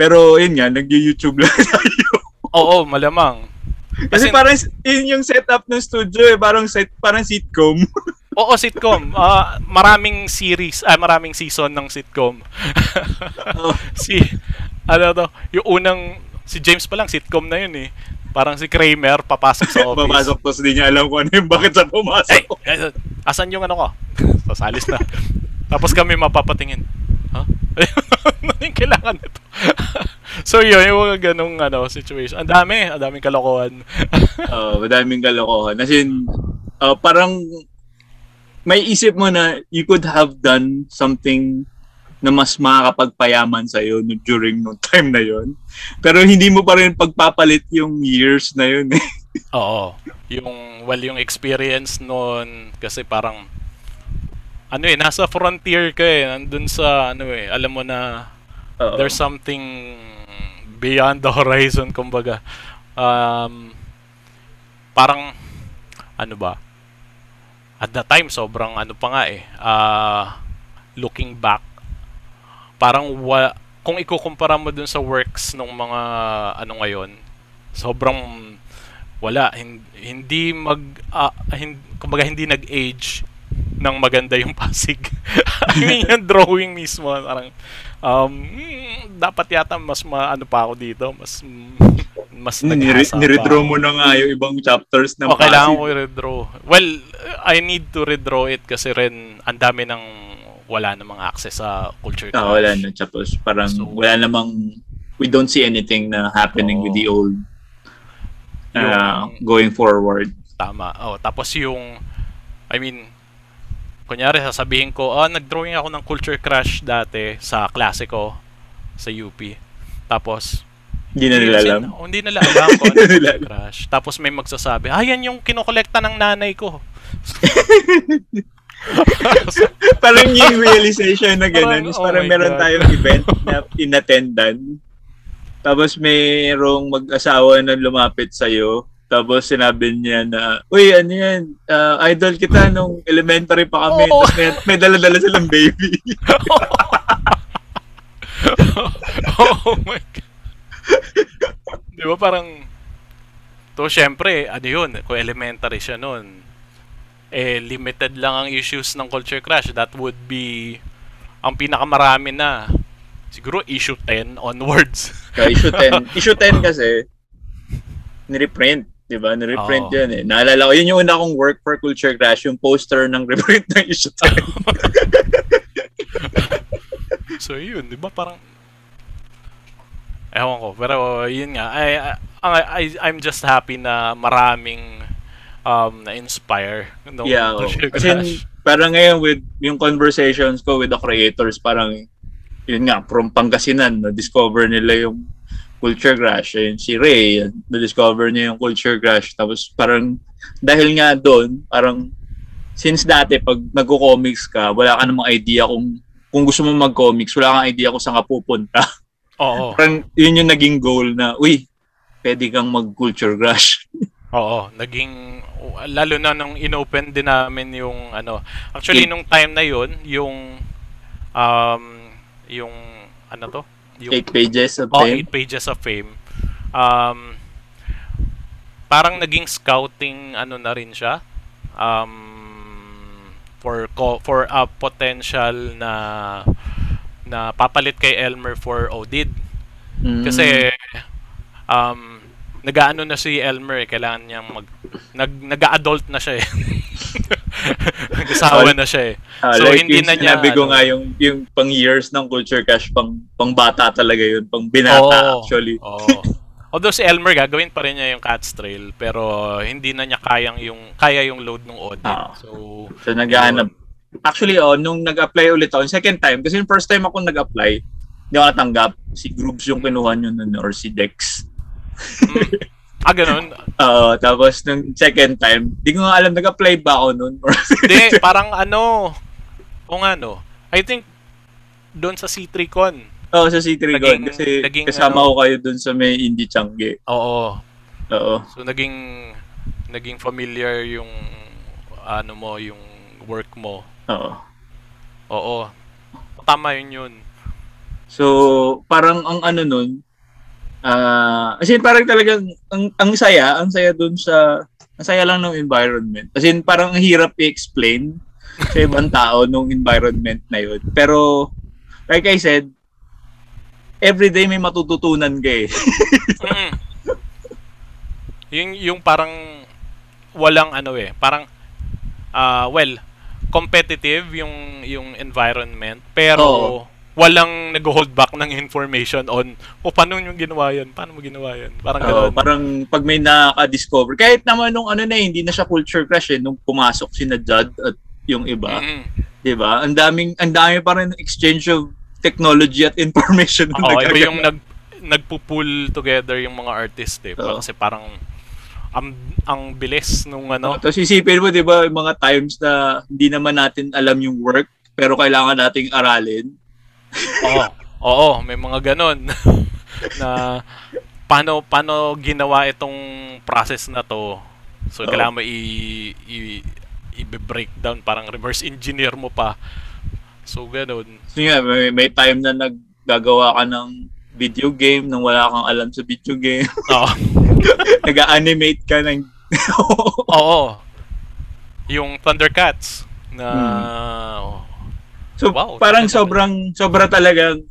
Pero, yun nga, nag-YouTube lang tayo. oo malamang Kasi As in- parang, yun yung setup ng studio eh, parang set, parang sitcom. Oo, sitcom. Ah, maraming series, ah, maraming season ng sitcom. Oh. si, ano to, yung unang, si James pa lang, sitcom na yun eh. Parang si Kramer, papasok sa office. Papasok, tapos di niya alam kung ano yung bakit sa Ay, pumasok. eh, asan yung ano ko? Sasalis na. Tapos kami mapapatingin. Ha? Ano yung kailangan nito? so yun, yung mga ganong ano, situation. Ang dami, ang daming kalokohan. Oo, madaming kalokohan. As in, uh, parang may isip mo na you could have done something na mas makakapagpayaman sa iyo no, during no time na yon. Pero hindi mo pa rin pagpapalit yung years na yun eh. Oo. Yung, well, yung experience noon, kasi parang, ano eh, nasa frontier ka eh. Nandun sa, ano eh, alam mo na, Oo. there's something beyond the horizon, kumbaga. Um, parang, ano ba, at the time, sobrang ano pa nga eh, ah, looking back, parang wa, kung ikukumpara mo dun sa works ng mga ano ngayon, sobrang wala hin- hindi mag ah, hin- kumbaga hindi nag-age ng maganda yung Pasig. I mean, yung drawing mismo parang um hmm, dapat yata mas maano pa ako dito, mas mas Nire- naghasa pa niredraw mo na nga yung ibang chapters ng O, kailangan Pasig. ko i-redraw. Well, I need to redraw it kasi rin ang dami ng wala namang access sa culture Ah, wala na. Tapos parang So- wala namang, we don't see anything na happening Oo. with the old uh, Yung- going forward. Tama. Oh, tapos yung I mean kunyari sasabihin ko, ah, nag-drawing ako ng culture crash dati sa klase ko sa UP. Tapos Hindi na nila alam. Oh, hindi nila alam kung ano nila crash. Tapos may magsasabi, ah, yan yung kinokolekta ng nanay ko. parang yung realization na Parang, ganun. is oh parang my meron God. tayong event na inattendan. Tapos mayroong mag-asawa na lumapit sa'yo. Tapos sinabi niya na, Uy, ano yan? ah, idol kita nung elementary pa kami. Oo. Tapos may, may dala-dala silang baby. oh my God. Di ba parang, to syempre, ano yun, kung elementary siya nun, eh, limited lang ang issues ng culture crash. That would be, ang pinakamarami na, siguro issue 10 onwards. Kaya issue 10. issue 10 kasi, nireprint. Di ba? Nireprint Oo. yun eh. Naalala ko, yun yung una kong work for Culture Crash, yung poster ng reprint ng issue 10. so yun, di ba parang, ewan ko, pero yun nga, I, I, I- I'm just happy na maraming um, na-inspire nung yeah. oh. culture Kasi crash. parang ngayon with yung conversations ko with the creators, parang yun nga, from Pangasinan, na-discover nila yung culture crash. Ayun, si Ray, na-discover niya yung culture crash. Tapos parang dahil nga doon, parang since dati pag nagko-comics ka, wala ka namang idea kung kung gusto mo mag-comics, wala kang idea kung saan ka pupunta. Oo, parang yun yung naging goal na, uy, pwede kang mag-culture crash. oo, naging, lalo na nung inopen din namin yung, ano, actually nung time na yun, yung, um, yung, ano to? Yung, Eight pages of Oh, fame. eight pages of fame. Um, parang naging scouting ano na rin siya. Um, for co- for a potential na na papalit kay Elmer for Odid. Mm. Kasi um nag-aano na si Elmer eh, kailangan niyang mag nag nag-adult na siya eh. Nag-asawa na siya eh. Ah, So, like hindi na niya, sinabi ko ano- nga yung, yung pang years ng culture cash, pang, pang bata talaga yun, pang binata Oo. actually. Oo. Although si Elmer gagawin pa rin niya yung Cat's Trail pero hindi na niya kayang yung kaya yung load ng Odin. Ah. So So naghahanap. Actually, oh, nung nag-apply ulit ako, second time, kasi yung first time ako nag-apply, hindi ako natanggap. Si Groups yung kinuha nyo nun, or si Dex. mm, ah ganun. Oo, tapos nung second time, di ko nga alam, nag-apply ba ako nun? Hindi, parang ano, kung ano, I think doon sa C3Con. Oo, sa C3 Con. Naging- Kasi naging, kasama ano, ko kayo dun sa may Indie Changi. Oo. Oo. So naging naging familiar yung ano mo, yung work mo. Oo. Oo. Tama yun yun. So, parang ang ano nun, ah, as in parang talagang, ang, ang saya, ang saya dun sa, ang saya lang ng environment. As in, parang ang hirap i-explain sa ibang tao nung environment na yun. Pero, like I said, everyday may matututunan ka eh. Mm. yung yung parang walang ano eh, parang ah well, competitive yung yung environment pero Oo. Walang nag-hold back ng information on o paano yung ginawa yan? Paano mo ginawa yan? Parang Oo, gano'n. parang pag may nakaka-discover, kahit naman nung ano na eh, hindi na siya culture crash eh, nung pumasok si na Judd at yung iba. Mm. 'di ba? Ang daming ang dami pa rin exchange of technology at information Oo, iba nagaganap. yung nag nagpo-pull together yung mga artist eh. Oo. Kasi parang ang ang bilis nung ano. Tapos isipin mo, di ba, yung mga times na hindi naman natin alam yung work, pero kailangan nating aralin. Oo. Oo, may mga ganon na paano paano ginawa itong process na to. So Oo. kailangan mo i, i i-breakdown parang reverse engineer mo pa. So ganon. So nga, may, may time na naggagawa ka ng video game nang wala kang alam sa video game. Oo. Nag-animate ka ng... Oo. Yung Thundercats na so, Wow, parang talaga. sobrang, sobra talagang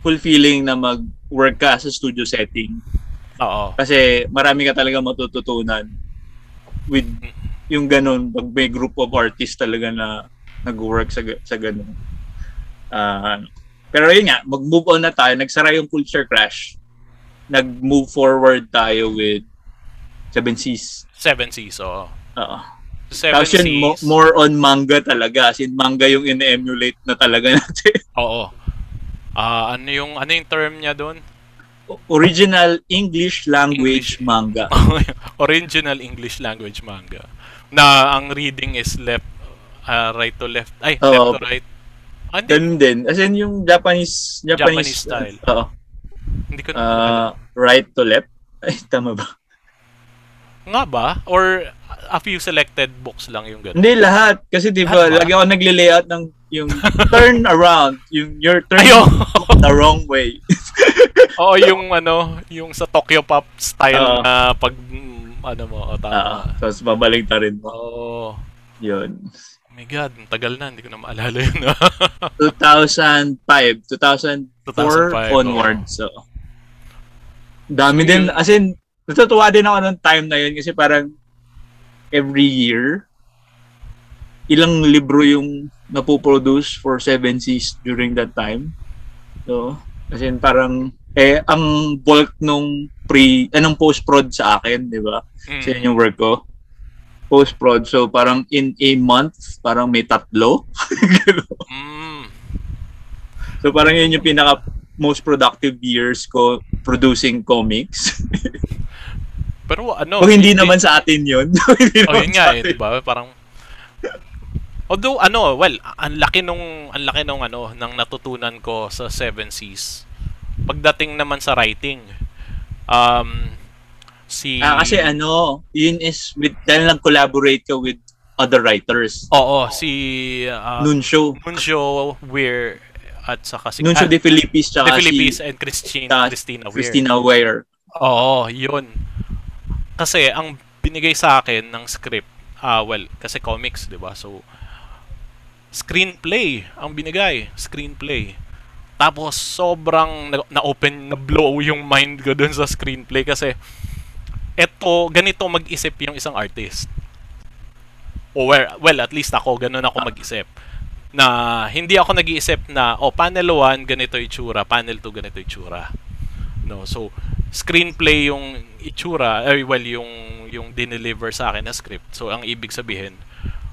fulfilling na mag-work ka sa studio setting. Oo. Kasi marami ka talaga matututunan with yung ganun, pag may group of artists talaga na nag-work sa, sa ganun. Ah, pero yun nga, mag-move on na tayo. Nagsara yung culture crash. Nag-move forward tayo with Seven Seas. Seven Seas, oo. Oo. Seven Tapos yun, mo- more on manga talaga. As in, manga yung ine-emulate na talaga natin. Oo. Ah, ano yung ano yung term niya doon? Original English language English. manga. Original English language manga. Na ang reading is left ah, right to left. Ay, Oo. left to right. Hindi, Ganun din. As in, yung Japanese, Japanese Japanese, style. Oo. hindi ko na Ah, right to left. Ay, tama ba? Nga ba? Or a few selected books lang yung ganun? Hindi lahat. Kasi di ba, lagi ako nagle-layout ng yung turn around. Yung your turn Ayo. the wrong way. Oo, yung ano, yung sa Tokyo Pop style Oo. na pag mm, ano mo, o Ah, tama. tapos babalik ta rin mo. Oo. Yun. Oh my God, tagal na, hindi ko na maalala yun. 2005, 2004 2005, onward. So, dami So, din. As in, natutuwa din ako ng time na yun kasi parang every year, ilang libro yung napoproduce for Seven Seas during that time. So, as in parang, eh, ang bulk nung pre, anong post-prod sa akin, di ba? Mm. Kasi yun yung work ko. Post-prod. So, parang in a month, parang may tatlo. Mm. So parang yun yung pinaka most productive years ko producing comics. Pero ano, o hindi naman sa atin yun. hindi Oh, yun nga eh, atin. di ba? Parang Although ano, well, ang laki nung ang laki nung ano ng natutunan ko sa Seven Seas. Pagdating naman sa writing, um si Ah, kasi ano, yun is with, dahil nag-collaborate ka with other writers. Oo, si uh, Nuncio. Nuncio Weir at saka si Nuncio ah, de Filippis tsaka De Filippis si and Christine, Christina Weir. Christina Weir. Oo, yun. Kasi ang binigay sa akin ng script, ah well, kasi comics, 'di ba? So screenplay ang binigay, screenplay. Tapos sobrang na- na-open, na-blow yung mind ko dun sa screenplay kasi eto, ganito mag-isip yung isang artist. O where, well, at least ako, ganun ako mag-isip. Na hindi ako nag-iisip na, oh, panel 1, ganito itsura, panel 2, ganito itsura. No, so screenplay yung itsura, eh, well yung yung dineliver sa akin na script. So ang ibig sabihin,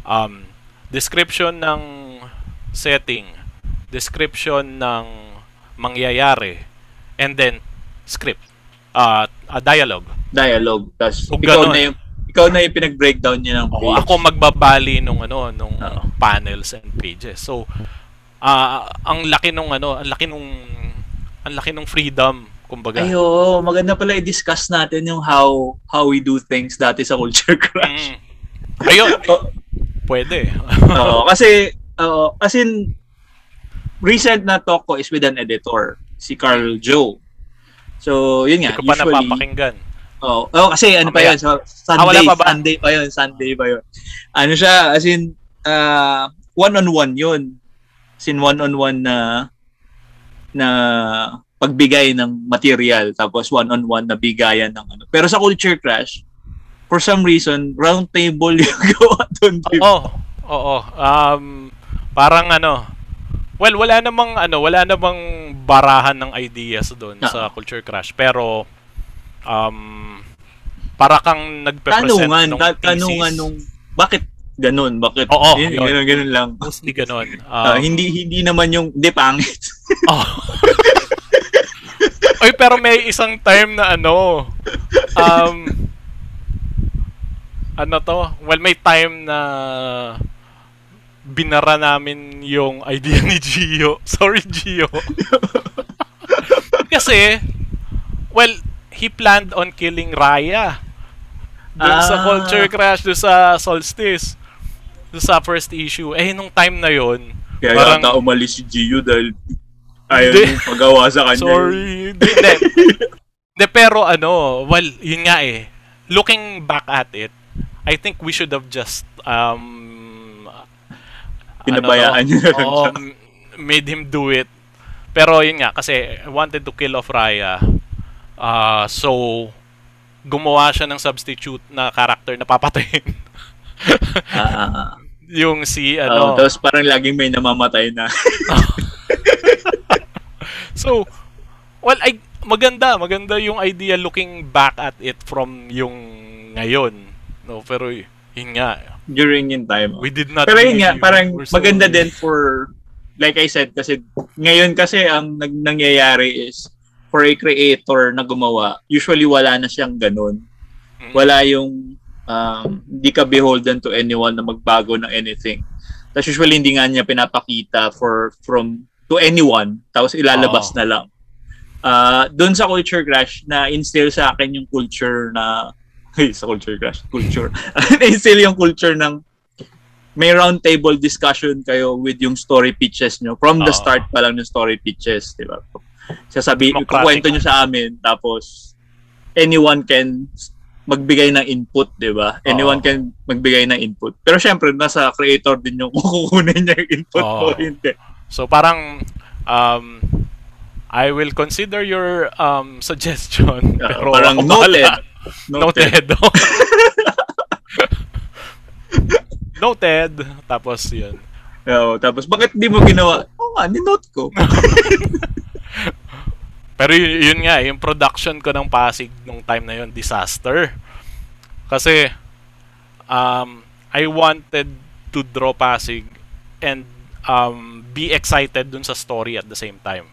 um description ng setting, description ng mangyayari, and then script. Uh, a dialogue. Dialogue. Tapos ikaw ganun. na yung ikaw na yung pinag-breakdown niya ng page. ako magbabali nung ano nung Oo. panels and pages. So ah ang laki nung ano, ang laki nung ang laki nung freedom kumbaga. Ay, oo. maganda pala i-discuss natin yung how how we do things dati sa Culture Crash. Mm. Ayun, Oh, pwede. Oo, kasi, oo, as in, recent na talk ko is with an editor, si Carl Joe. So, yun Hindi nga, ko pa usually, napapakinggan. oh, oh, kasi ano pa Mamaya. yun, so, Ah, Sunday, pa ba? Sunday pa yun, Sunday pa yun. Ano siya, as in, uh, one-on-one yun. As in, one-on-one na, na pagbigay ng material, tapos one-on-one na bigayan ng ano. Pero sa Culture Crash, for some reason, round table yung gawa doon. Oo. Oo. Um, parang ano, well, wala namang ano, wala namang barahan ng ideas doon Ah. sa Culture Crash. Pero um para kang nagpe-present tanungan, ng ta- tanungan nung bakit ganun. Bakit? Oo, Yun, yun. ganun, ganun lang. Mostly ganun. Ah, Um, hindi hindi naman yung hindi pangit. Oh. Oy, pero may isang time na ano, um, ano to? Well, may time na binara namin yung idea ni Gio. Sorry, Gio. Kasi, well, he planned on killing Raya. Doon sa Ah. Culture Crash, doon sa Solstice. Doon sa first issue. Eh, nung time na yon Kaya Parang- yata umalis si Gio dahil ayaw niyang pagawa sa kanya. Sorry. Hindi. Hindi, pero ano, well, yun nga eh. Looking back at it, I think we should have just um Pinabayaan ano, niya lang oo, siya. m- made him do it. Pero yun nga, kasi wanted to kill off Raya. Ah, so, gumawa siya ng substitute na character na papatayin. Ah. yung si, ano, tapos parang laging may namamatay na. So, well, I, maganda, maganda yung idea looking back at it from yung ngayon. No, pero yun nga, during yung time. we did not Pero yun nga, parang so- maganda din for, like I said, kasi ngayon kasi ang nag, nangyayari is, for a creator na gumawa, usually wala na siyang ganun. Mm. Wala yung, um, hindi ka beholden to anyone na magbago ng anything. Tapos usually hindi nga niya pinapakita for, from, to anyone, tapos ilalabas Oo. na lang. Ah, doon sa culture crash na instill sa akin yung culture na ay sa culture crash culture instill yung culture ng may round table discussion kayo with yung story pitches nyo from the Oo. start pa lang ng story pitches di ba sasabi kukwento nyo sa amin tapos anyone can magbigay ng input, di ba? Anyone Oo. can magbigay ng input. Pero syempre, nasa creator din yung kukunin niya yung input Oo. o hindi. So parang um I will consider your um suggestion. Ah, pero parang ako noted. bahala. Noted. Noted. Tapos yun. Oo, tapos, bakit di mo ginawa? Oo nga, ni-note ko. Pero yun, yun nga, yung production ko ng Pasig nung time na yun, disaster. Kasi, um, I wanted to draw Pasig and um, be excited dun sa story at the same time.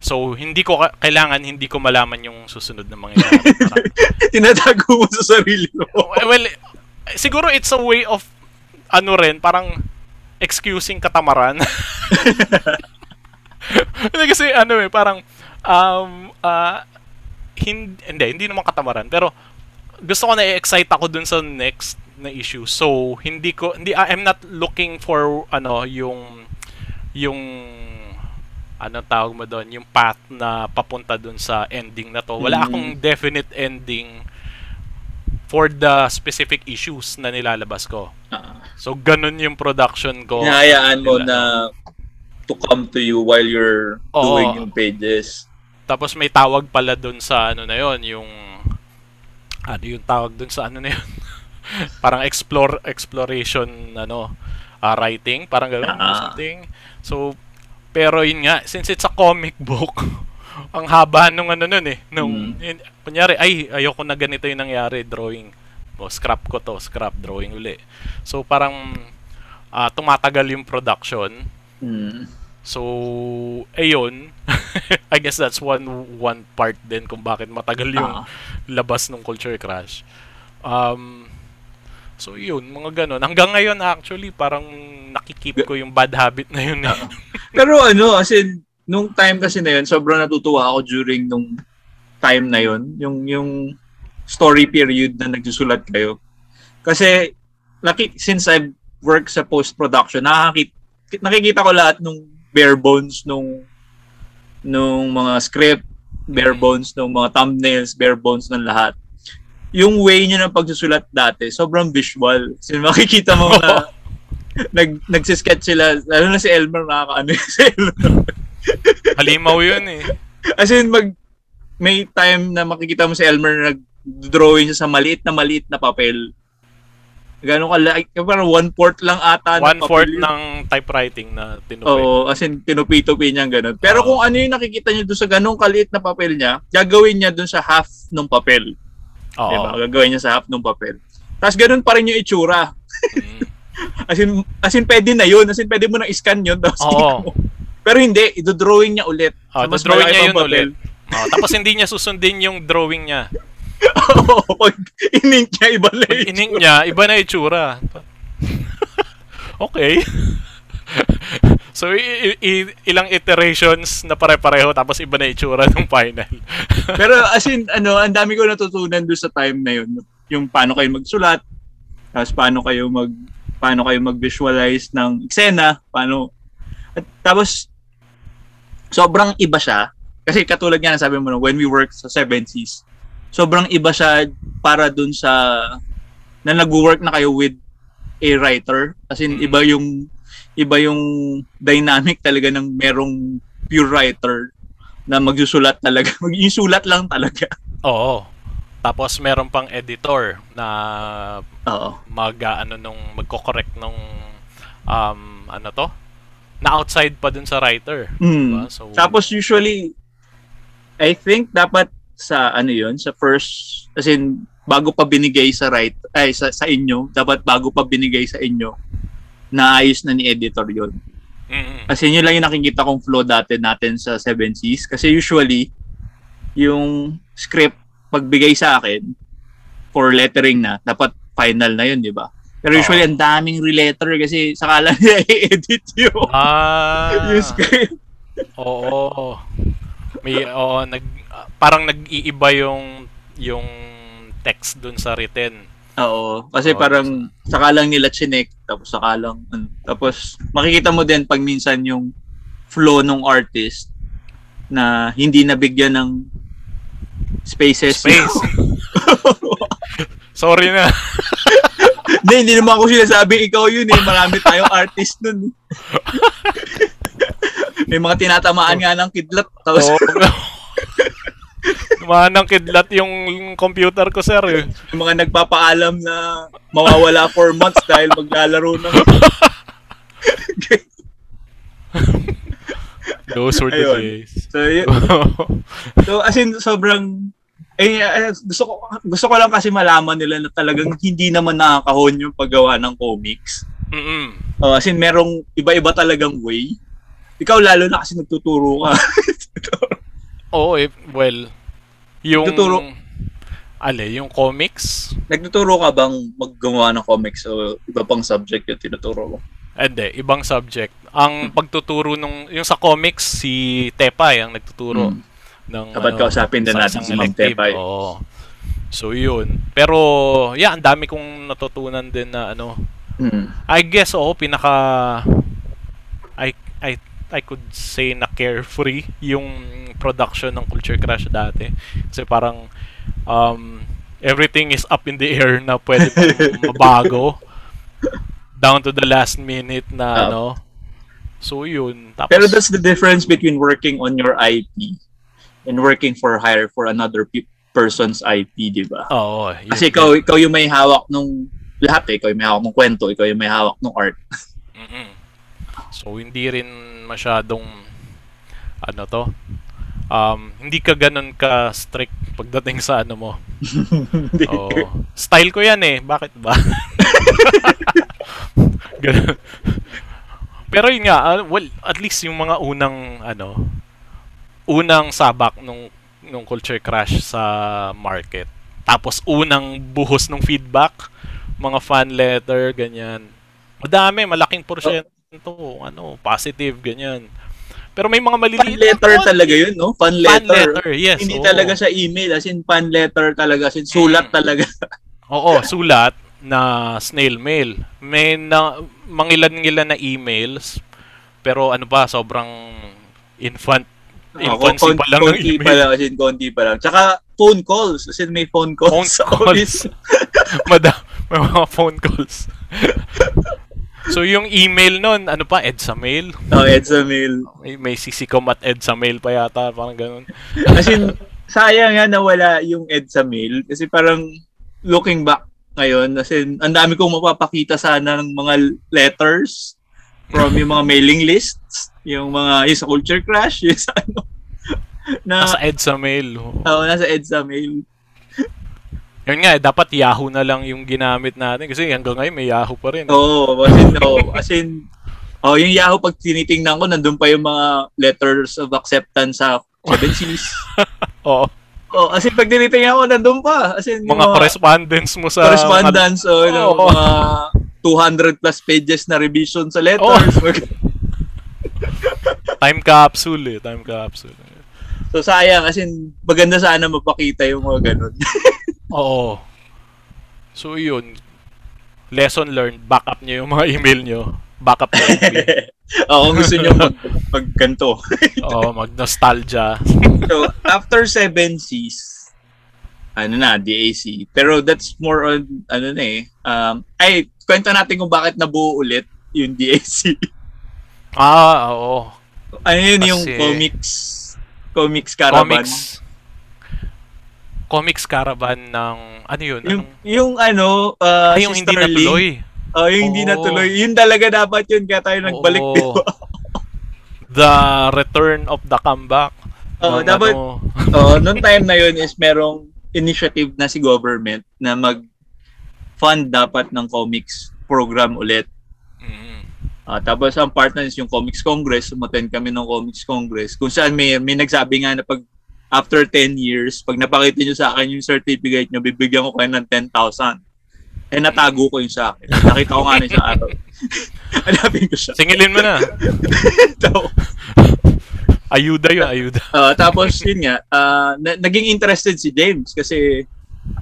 So, hindi ko, ka- kailangan hindi ko malaman yung susunod na mangyayari. Tinatago mo sa sarili mo. well, siguro it's a way of, ano rin, parang excusing katamaran. Hindi kasi ano eh, parang, um, ah, hindi, hindi, hindi naman katamaran. Pero, gusto ko na i-excite ako dun sa next na issue. So, hindi ko, hindi, I'm not looking for, ano, yung, yung, ano tawag mo doon, yung path na papunta dun sa ending na to. Wala Mm. akong definite ending for the specific issues na nilalabas ko. Ah, So, ganun yung production ko. Hinahayaan mo na to come to you while you're Oo. doing yung pages. Tapos may tawag pala dun sa ano na yon yung ano yung tawag dun sa ano na yun? parang explore exploration ano ah, writing, parang gano'n or Ah. something. So pero yun nga, since it's a comic book, ang haba nung ano nun eh. Nung, Mm. yun- kunyari, ay, ayoko na ganito yung nangyari, drawing. O, scrap ko to, scrap, drawing uli. So, parang, ah, tumatagal yung production. Hmm. So, ayun. I guess that's one one part din kung bakit matagal yung Ah. labas ng Culture Crash. Um, so, yun, mga ganun. Hanggang ngayon, actually, parang nakikip ko yung bad habit na yun. Eh. Pero ano, as in, nung time kasi na yun, sobrang natutuwa ako during nung time na yun, yung, yung story period na nagsusulat kayo. Kasi, laki, since I've worked sa post-production, nakakit, nakikita ko lahat nung bare bones nung nung mga script, bare bones nung mga thumbnails, bare bones ng lahat. Yung way niya ng pagsusulat dati, sobrang visual. Kasi makikita mo na nag nagsisketch sila, lalo na si Elmer nakakaano si Elmer. Halimaw yun eh. As in, mag, may time na makikita mo si Elmer na nag-drawing siya sa maliit na maliit na papel. Gano'n kala, parang one-fourth lang ata One fourth yun. ng typewriting na tinupin. Oo, as in, tinupi-tupi niya gano'n. Pero Oo. kung ano yung nakikita niyo doon sa ganong kaliit na papel niya, gagawin niya doon sa half ng papel. Oo. Diba? Gagawin niya sa half ng papel. Tapos ganun pa rin yung itsura. Mm. As in, as in pwede na yun. As in pwede mo nang scan yun. Tapos Oo. Pero hindi, i-drawing niya ulit. Oh, Sa mas drawing niya yun papel. ulit. Oh, tapos hindi niya susundin yung drawing niya. Oo, pag inink niya, iba na Pag yun. ining niya, iba na itsura. okay. so, i- i- ilang iterations na pare-pareho tapos iba na itsura ng final. Pero as in, ano, ang dami ko natutunan doon sa time na yun. Yung paano kayo magsulat, tapos paano kayo mag paano kayo mag-visualize ng eksena, paano at tapos sobrang iba siya kasi katulad nga ng sabi mo no, when we work sa 7Cs, sobrang iba siya para dun sa na nag-work na kayo with a writer. As in, Mm. iba yung iba yung dynamic talaga ng merong pure writer na magsusulat talaga. Mag-isulat lang talaga. Oo. Tapos meron pang editor na Oo. mag ano nung magko-correct nung um ano to? Na outside pa dun sa writer. Mm. Diba? So, Tapos usually, I think dapat sa ano yun, sa first, as in, bago pa binigay sa right, ay sa, sa inyo, dapat bago pa binigay sa inyo, naayos na ni editor yon Kasi yun lang yung nakikita kong flow dati natin sa 7Cs. Kasi usually, yung script, pagbigay sa akin, for lettering na, dapat final na yun, di ba? Pero usually, ang daming relater kasi sakala nila i-edit yung, ah, yung script. Oo. May oo, nag ah, parang nag-iiba yung yung text dun sa written. Oo. Kasi Oo, parang saka lang nila chinek, tapos saka lang, ano, tapos makikita mo din pag minsan yung flow ng artist na hindi nabigyan ng spaces. Space. Sorry na. hindi, hindi naman ako sinasabing ikaw yun eh. Marami tayong artist nun. eh. May mga tinatamaan nga ng kidlat. Tapos, Oo. Manang kidlat yung, yung computer ko, sir. eh. yung mga nagpapaalam na mawawala for months dahil maglalaro ng... Those were the Ayun. days. so, yun, So as in sobrang eh, eh, gusto ko gusto ko lang kasi malaman nila na talagang hindi naman nakakahon yung paggawa ng comics. Mm-mm. Oh, as in merong iba-iba talagang way. Ikaw lalo na kasi nagtuturo ka. Oo, eh, well, yung... Nagtuturo- Ale, yung comics? nagtuturo ka bang maggawa ng comics o iba pang subject yung tinuturo mo? Hindi, ibang subject. Ang pagtuturo nung... Yung sa comics, si Tepay ang nagtuturo. Hmm. Ng, Dapat kausapin din sa natin si Ma'am. Tepay. Oo. So, yun. Pero, yeah, ang dami kong natutunan din na ano. Hmm. I guess, oo, pinaka... I, I, I could say na carefree yung production ng Culture Crash dati. Kasi parang um, everything is up in the air na pwede pang mabago down to the last minute na Ah. ano. So yun. Tapos, Pero that's the difference between working on your IP and working for hire for another pe- person's IP, di ba? Oo. yun Kasi ikaw, ikaw yung may hawak nung lahat eh. Ikaw yung may hawak ng kwento, ikaw yung may hawak ng art. Mm-mm. So hindi rin masyadong ano to. Um, hindi ka ganun ka strict pagdating sa ano mo. Oo. Style ko yan eh. Bakit ba? Ganun. Pero yun nga, ah, well, at least yung mga unang ano, unang sabak nung nung culture crash sa market. Tapos unang buhos ng feedback, mga fan letter, ganyan. Madami, malaking porsyento, ano, positive, ganyan. Pero may mga Fan maliliit na letter konti. talaga yun, no? Fan Fan letter. letter, yes. Hindi oo. talaga sa email, as in fan letter talaga, as in sulat Mm. talaga. Oo, sulat na snail mail. May na, mangilan-ngilan na emails, pero ano ba, sobrang infant, infancy Kon- pa lang ng email. pa lang, as in konti pa lang. Tsaka phone calls, as in may phone calls Phone calls. Madam, may mga phone calls. so yung email nun, ano pa, EDSA mail? Oh, EDSA mail. May, may CCCOM at EDSA mail pa yata, parang ganun. As in, sayang nga nawala yung EDSA mail kasi parang looking back ngayon, as in, ang dami kong mapapakita sana ng mga letters from yung mga mailing lists, yung mga, yung sa Culture Crash, yung sa ano, na, Nasa EDSA mail. oh, nasa EDSA mail. Yun nga, eh, dapat Yahoo na lang yung ginamit natin kasi hanggang ngayon may Yahoo pa rin. Oo, oh, as in, oh, as in, oh, yung Yahoo pag tinitingnan ko, nandun pa yung mga letters of acceptance sa 7Cs. Oo. oh, as in, pag tinitingnan ko, nandun pa. As in, yung Mga correspondence mo sa... correspondence, oh, yung Oo. mga 200 plus pages na revision sa letters. Time capsule eh. Time capsule. so, sayang. As in, maganda sana mapakita yung mga ganun. Oo. So yun. Lesson learned. Backup nyo yung mga email nyo. Backup nyo. Oo, gusto nyo mag, mag ganito. Oo, mag-nostalgia. so, after 7 Cs, ano na, DAC. Pero that's more on, ano na eh. Um, ay, kwento natin kung bakit nabuo ulit yung DAC. Ah, oo. ano yun yung Kasi- comics, comics caravan. Comics. Comics caravan ng... Ano yun? Yung, Anong, yung ano, uh, ay, yung hindi Ling. natuloy. Oh, yung hindi Oo. natuloy. Yun talaga dapat yun kaya tayo nagbalik. Oo. di ba? The Return of the Comeback. Oo, Ng dapat- ano, Oo, noong time na yun is merong initiative na si government na mag fund dapat ng comics program ulit. mm, Ah, tapos ang partner is yung Comics Congress, umattend kami ng Comics Congress, kung saan may, may nagsabi nga na pag after 10 years, pag napakita nyo sa akin yung certificate nyo, bibigyan ko kayo ng 10,000. Eh, natago ko yung sa akin. Nakita ko nga na isang araw. Hanapin ko siya. Singilin mo na. So, Ayuda yun, ayuda. ah, tapos, yun nga, ah, na- naging interested si James kasi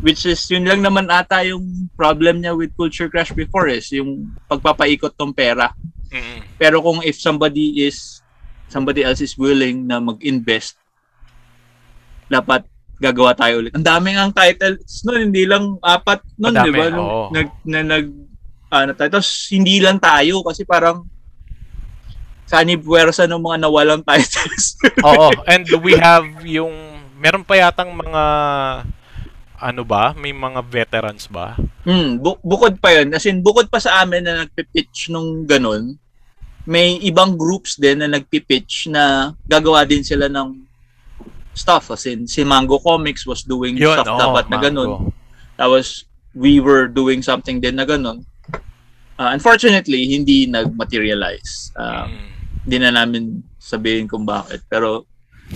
which is yun lang naman ata yung problem niya with Culture Crash before is yung pagpapaikot ng pera. Mm, Pero kung if somebody is somebody else is willing na mag-invest, dapat gagawa tayo ulit. Ang daming ang titles noon, hindi lang apat noon, di ba? Nag, na nag, ano tayo. Tapos hindi lang tayo kasi parang sani puwersa ng mga nawalang titles. Oo, and we have yung... Meron pa yatang mga... Ano ba? May mga veterans ba? hmm, bu- bukod pa yun. As in, bukod pa sa amin na nagpipitch nung ganun, may ibang groups din na nagpipitch na gagawa din sila ng stuff. As in, si Mango Comics was doing Yun, stuff oo, dapat na ganun. Tapos, we were doing something din na ganun. Uh, unfortunately, hindi nag-materialize. Uh, Mm. Hindi na namin sabihin kung bakit. Pero,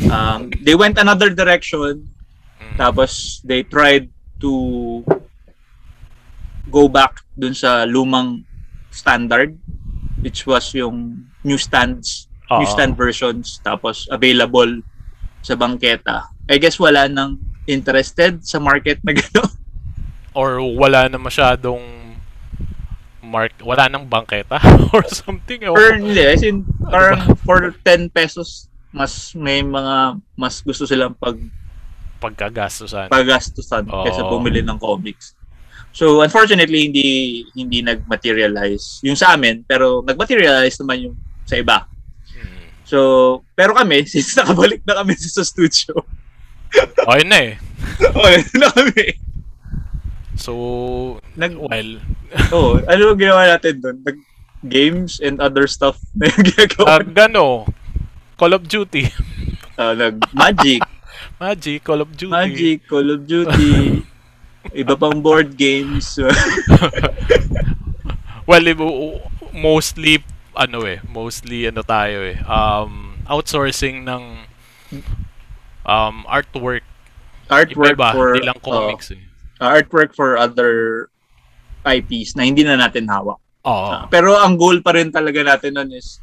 um, they went another direction. Mm. Tapos, they tried to go back dun sa lumang standard, which was yung newsstands, Oo. newsstand versions, tapos available sa bangketa. I guess wala nang interested sa market na gano'n. Or wala na masyadong mark wala nang bangketa or something. Or hindi, as in, parang for 10 pesos, mas may mga mas gusto silang pag pagkagastusan. pagastusan Oo. kaysa bumili ng comics. So unfortunately hindi hindi nag-materialize yung sa amin pero nag-materialize naman yung sa iba. So pero kami since nakabalik na kami sa studio. Oh, yun na eh. okay, na kami. So, Nag well, oh, ano ang ginawa natin doon? Nag games and other stuff na yung ginagawa. uh, gano, Call of Duty. Ah, nag Magic, Magic, Call of Duty. Magic, Call of Duty, iba pang board games. Well, mostly, ano eh, mostly ano tayo eh, um, outsourcing ng um, artwork. artwork Iba-iba, for hindi lang comics eh. oh, artwork for other IPs na hindi na natin hawak. Oo. Ah, pero ang goal pa rin talaga natin nun is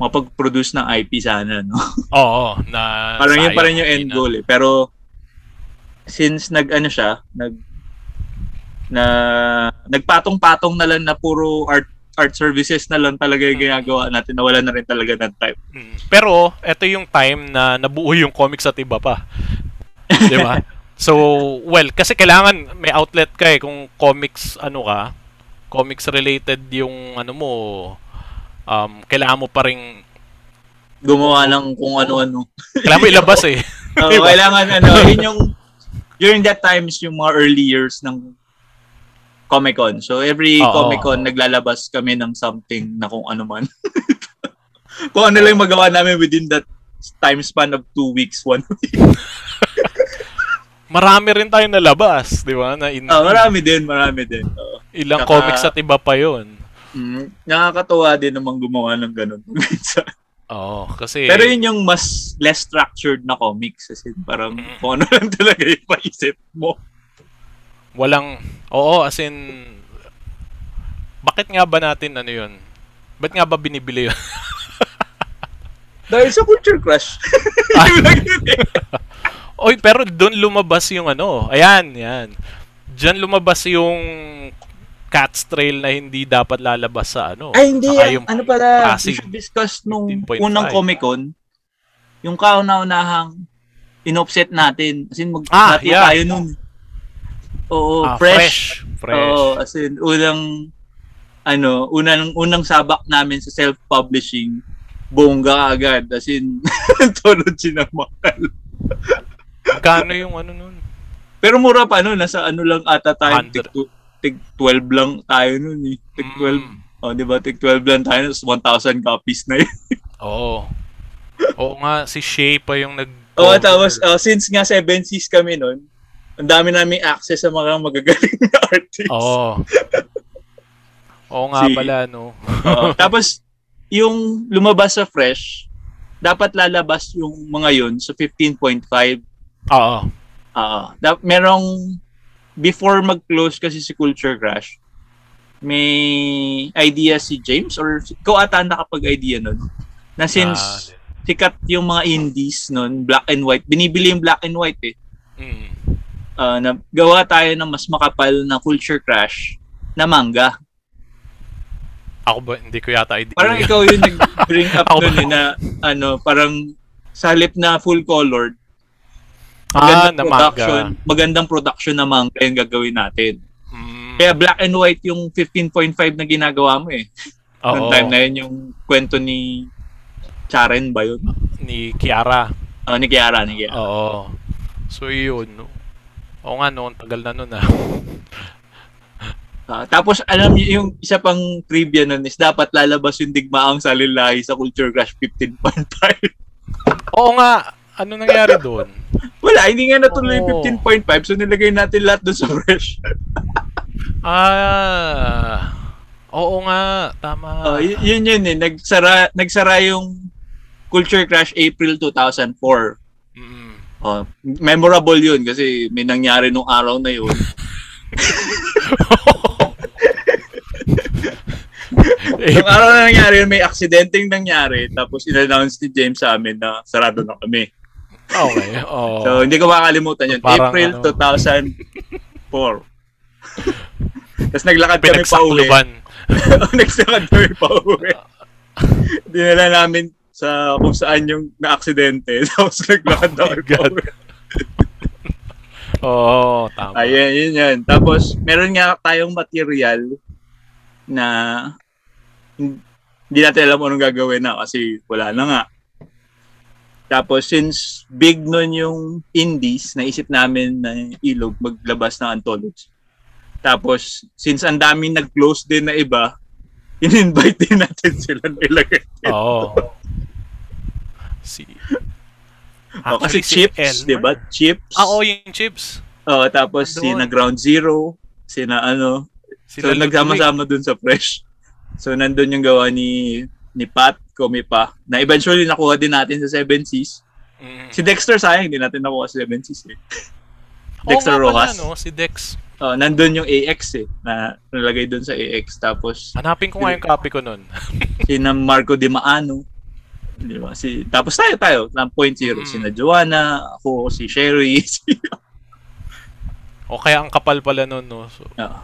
mapag-produce ng IP sana, no? Oo, na Parang yun pa rin yung end na- goal eh. Pero since nag ano siya, nag na nagpatong-patong na lang na puro art art services na lang talaga yung ginagawa natin na wala na rin talaga ng time. Mm. Pero, ito yung time na nabuo yung comics at iba pa. Di ba? So, well, kasi kailangan may outlet ka eh. Kung comics, ano ka, comics related yung ano mo, um, kailangan mo pa rin, Gumawa ng kung ano-ano. kailangan mo ilabas eh. Diba? kailangan ano, yun yung during that time is yung mga early years ng Comic Con. So every Oo. Comic Con naglalabas kami ng something na kung ano man. kung ano lang yung magawa namin within that time span of two weeks, one week. marami rin tayong nalabas, di ba? Na indie. Ah, marami din, marami din. Oo. Ilang Saka- comics at iba pa yun. Mm, nakakatuwa din namang gumawa ng ganun. minsan. Oo, kasi... Pero yun yung mas less structured na comics. As in, parang Mm. kung ano lang talaga yung paisip mo. Walang... Oo, as in... Bakit nga ba natin ano yun? Ba't nga ba binibili yun? Dahil sa culture crush. Eh. Oy, pero doon lumabas yung ano. Ayan, yan. Diyan lumabas yung Cat's Trail na hindi dapat lalabas sa ano. Ay, hindi. Yung, ano pala, we should discuss nung 15.5. unang Comic-Con, yung kauna-unahang inopset natin. As in, mag Ah, yeah. tayo nun. Oo, ah, fresh. fresh. Fresh. Oo, as in, unang, ano, unang, unang sabak namin sa self-publishing, bongga agad. As in, anthology na mahal. Magkano yung ano nun? Pero mura pa, no? Nasa ano lang ata tayo, 100. tig, tig 12 lang tayo nun eh. Tig 12. Mm. Oh, di ba? Tig 12 lang tayo, tapos 1,000 copies na yun. Oo. Oo nga, si Shay pa yung nag... Oo, tapos uh, since nga 7 Seas kami nun, ang dami namin access sa mga magagaling na artists. Oo. Oo nga Si- pala, no? Oo. tapos, yung lumabas sa Fresh, dapat lalabas yung mga yun sa 15.5. Oo. Oo. Da- merong, before mag-close kasi si Culture Crash, may idea si James or ikaw ata nakapag-idea nun. Na since Ah, sikat yung mga indies nun, black and white, binibili yung black and white eh. mm. Uh, na gawa tayo ng mas makapal na culture crash na manga. Ako ba, hindi ko yata idea. Parang yun. ikaw yung nag-bring up ba? eh, na ano, parang sa halip na full colored, ah, magandang na production, manga. magandang production na manga yung gagawin natin. Mm. Kaya black and white yung 15.5 na ginagawa mo eh. Noong Oo. time na yun yung kwento ni Charen ba yun? Ni Kiara. Oh, ni Kiara, ni Kiara. Oo. So, yun, no? Oo nga, no? Ang tagal na nun, ah. Ah, tapos alam niyo yung isa pang trivia nun is dapat lalabas yung digmaang salilahi sa Culture Crash 15.5. Oo nga. Ano nangyari doon? Wala, hindi nga natuloy yung 15.5 so nilagay natin lahat doon sa fresh. Ah. Oo nga. Tama. Oh, y- yun yun eh, nagsara, nagsara yung Culture Crash April 2004. Mm. Oh, memorable yun kasi may nangyari nung araw na yun. Eh, Yung araw na nangyari yun, may aksidenteng nangyari tapos in-announce ni James sa amin na sarado na kami. okay. Oo. So, hindi ko makakalimutan yun. Parang April ano. 2004. Tapos naglakad kami pa uwi. Nagsakad kami pa uwi. Dinala namin sa kung saan yung na-aksidente. Tapos naglakad na kami pa God. Oo, tama. Ayan, yun yan. Tapos, meron nga tayong material na hindi natin alam anong gagawin na kasi wala na nga. Tapos, since big nun yung indies, naisip namin na ilog maglabas ng anthology. Tapos, since ang daming nag-close din na iba, in-invite din natin sila na ilagay. Oo. Si... Oh, kasi Actually, si chips, Elmer. di ba? Chips. Ah, oo, yung chips. Oh, tapos Andun. sina Ground Zero, sina ano, Sila so nagsama-sama dun sa Fresh. So nandun yung gawa ni ni Pat Komi pa na eventually nakuha din natin sa Seven Seas. Mm. Si Dexter sayang hindi natin nakuha sa Seven Seas eh. Dexter pala, Rojas. no? Si Dex. Oh, nandun yung AX eh na nalagay dun sa AX tapos Hanapin ko nga yung copy ko nun. sina Marco Di Maano. Di ba? Si, tapos tayo tayo, ng point zero. Mm. Sina Joanna, ako, si Sherry. Si, O kaya ang kapal pala nun, no? So, Ah.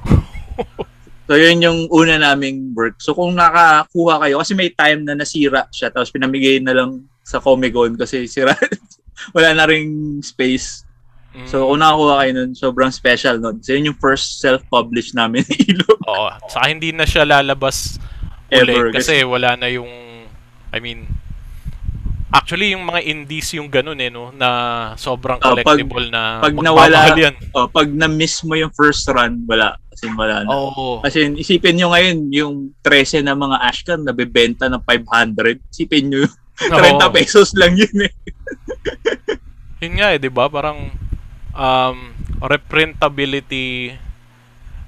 so, yun yung una naming work. So, kung nakakuha kayo, kasi may time na nasira siya, tapos pinamigay na lang sa Comic-Con kasi sira, wala na ring space. mm, So, kung nakakuha kayo nun, sobrang special nun. So, yun yung first self-publish namin ni Ilo. Oo. Saka hindi na siya lalabas Ever, kasi wala na yung I mean Actually, yung mga indies yung ganun eh, no? Na sobrang Ah, pag- collectible na pag magmamahal nawala- yan. Oh, pag na-miss mo yung first run, wala. Kasi wala na. Oo. Kasi isipin nyo ngayon, yung 13 na mga Ashcan nabibenta ng 500. Isipin nyo, Oo. 30 pesos lang yun eh. Yun nga eh, di ba? Parang um, reprintability,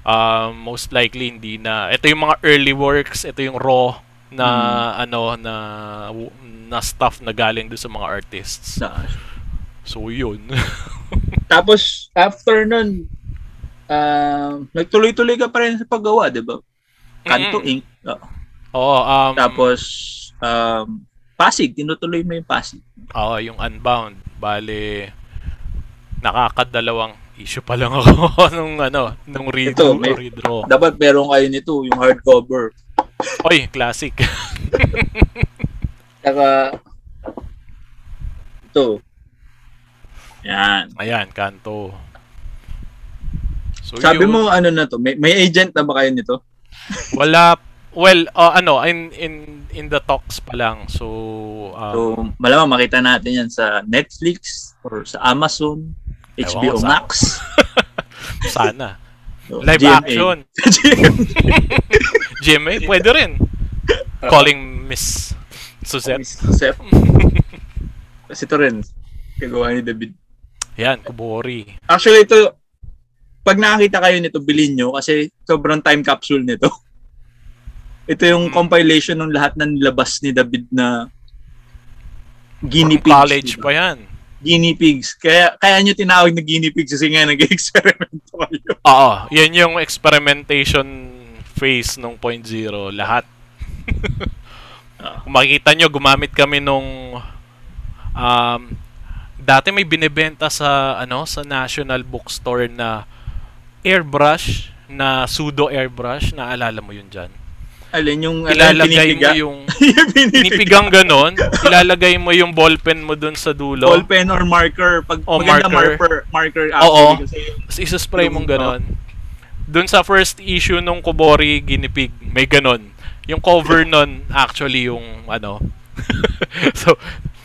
um, most likely hindi na. Ito yung mga early works, ito yung raw na ano na na stuff na galing doon sa mga artists. Na- So yun. Tapos, after nun, uh, nagtuloy-tuloy ka pa rin sa paggawa, di ba? Kanto Mm. Inc. Oo. Oo, um, Tapos, um, Pasig, tinutuloy mo yung Pasig. Oo, yung Unbound. Bale, nakakadalawang issue pa lang ako nung ano, nung read, Ito, may- read raw. Dapat meron kayo nito, yung hardcover. Oy, classic. Saka, ito. Yan. Ayan, kanto. So, Sabi yun. mo, ano na to, may, may agent na ba kayo nito? wala well, uh, ano, in in in the talks pa lang. So, um, So, malamang makita natin yan sa Netflix or sa Amazon, HBO Max. sana. Live GMA. action. GMA. GMA, pwede rin. Calling Miss Suzette. Seth. Kasi ito rin, kagawa ni David. Yan, Kubori. Actually, ito, pag nakakita kayo nito, bilhin nyo kasi sobrang time capsule nito. Ito yung Mm. compilation ng lahat ng nilabas ni David na guinea pigs. college diba? pa yan. Guinea pigs. Kaya, kaya nyo tinawag na guinea pigs kasi nga nag-experimento kayo. Oo, yan yung experimentation phase nung point zero. Lahat. Ah. Kung makikita nyo, gumamit kami nung um, dati may binebenta sa ano sa National Bookstore na airbrush na pseudo airbrush naalala mo yun dyan Alin yung ilalagay mo yung yung pinipiga. pinipigang ganon ilalagay mo yung ballpen mo dun sa dulo Ball pen or marker. Pag O, maganda marker. marker, marker Oo. actually. Kasi Tapos isa-spray mong Yung- ganon. Dun sa first issue nung Kubori Ginipig, may ganon. Yung cover nun, actually, yung ano. so,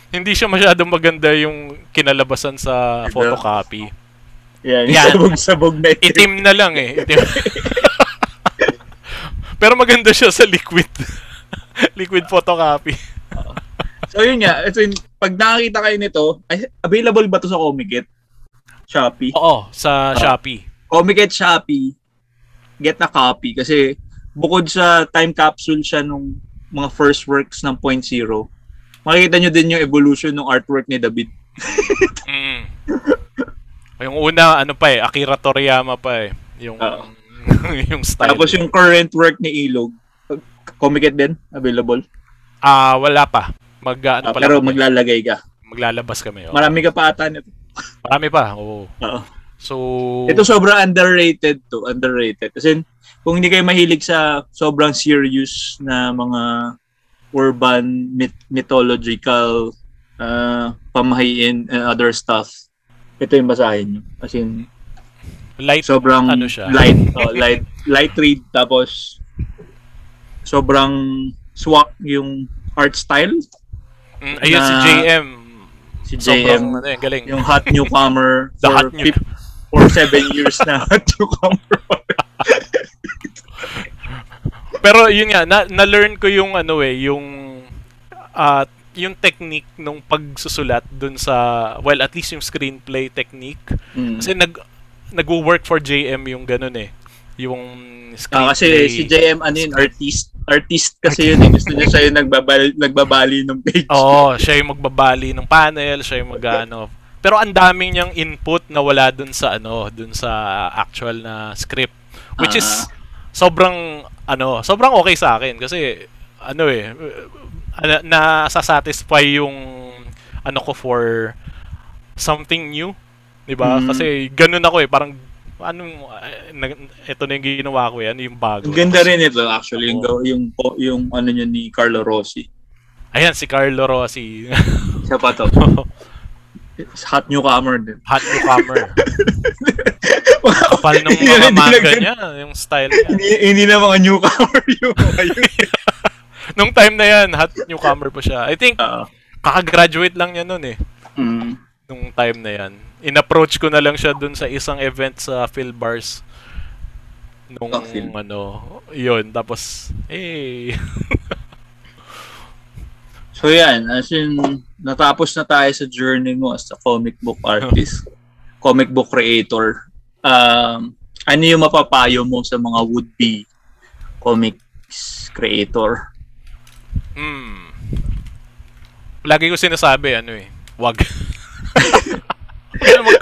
hindi siya masyadong maganda yung kinalabasan sa Diba? photocopy. yan, Yan. yung sabog-sabog na itim. Itim na lang eh. Itim. Pero maganda siya sa liquid. liquid photocopy. So yun nga, ito yung, pag nakakita kayo nito, ay, available ba to sa Comiket? Shopee? Oo, sa Shopee. Comiket Shopee, get a copy kasi bukod sa time capsule siya nung mga first works ng Point Zero, makikita nyo din yung evolution ng artwork ni David. Mm. Yung una, ano pa eh, Akira Toriyama pa eh. Yung, Oo. yung style. Tapos yung current work ni Ilog, Comiket din, available. Ah, wala pa. Mag, ano Ah, pa pero kami. maglalagay ka. maglalabas kami. Oh. Marami ka pa ata nito. Marami pa. Oo. Oo. So, Ito sobrang underrated to, underrated. Kasi kung hindi kayo mahilig sa sobrang serious na mga urban myth- mythological uh, pamahiin and other stuff, ito yung basahin nyo. As in, light. sobrang ano siya? light, oh, light, light read, tapos sobrang swak yung art style. Mm, ayun, si na- JM. Si Sobrang, JM, ano, eh, galing. yung hot newcomer The for, hot new- fif- for seven years na hot newcomer. Pero yun nga, na, na-learn ko yung ano eh, yung ah yung technique nung pagsusulat dun sa, well, at least yung screenplay technique. Mm. Kasi nag, nag-work for JM yung ganun eh. Yung screenplay. Ah, kasi si JM ano yun, artist. Artist kasi yun eh. Gusto niya siya yung nagbabali, nagbabali ng page. Oo, siya yung magbabali ng panel, siya yung mag-ano. Pero ang daming niyang input na wala dun sa ano, dun sa actual na script. Which is Ah. sobrang ano, sobrang okay sa akin kasi ano eh uh, na satisfy yung ano ko for something new, 'di ba? Mm. Kasi ganun ako eh, parang anong eh, na- ito na yung ginawa ko ano yung bago. Ang ganda rin ito actually, yung, Oo. yung, yung, yung ano niya ni Carlo Rossi. Ayan si Carlo Rossi. Siya pa to. Hot newcomer din. Hot newcomer. Kapal ng mga manga niya, yung style niya. hindi, hindi na mga newcomer yung. Nung time na yan, hot newcomer pa siya. I think, Oo. kakagraduate lang niya nun eh. Mm. Nung time na yan. In-approach ko na lang siya dun sa isang event sa Phil Bars. Nung Oh, Phil. ano, yun. Tapos, eh, So yan, as in, natapos na tayo sa journey mo as a comic book artist. comic book creator, um, ano yung mapapayo mo sa mga would-be comics creator? Hmm. Lagi ko sinasabi, ano eh, wag.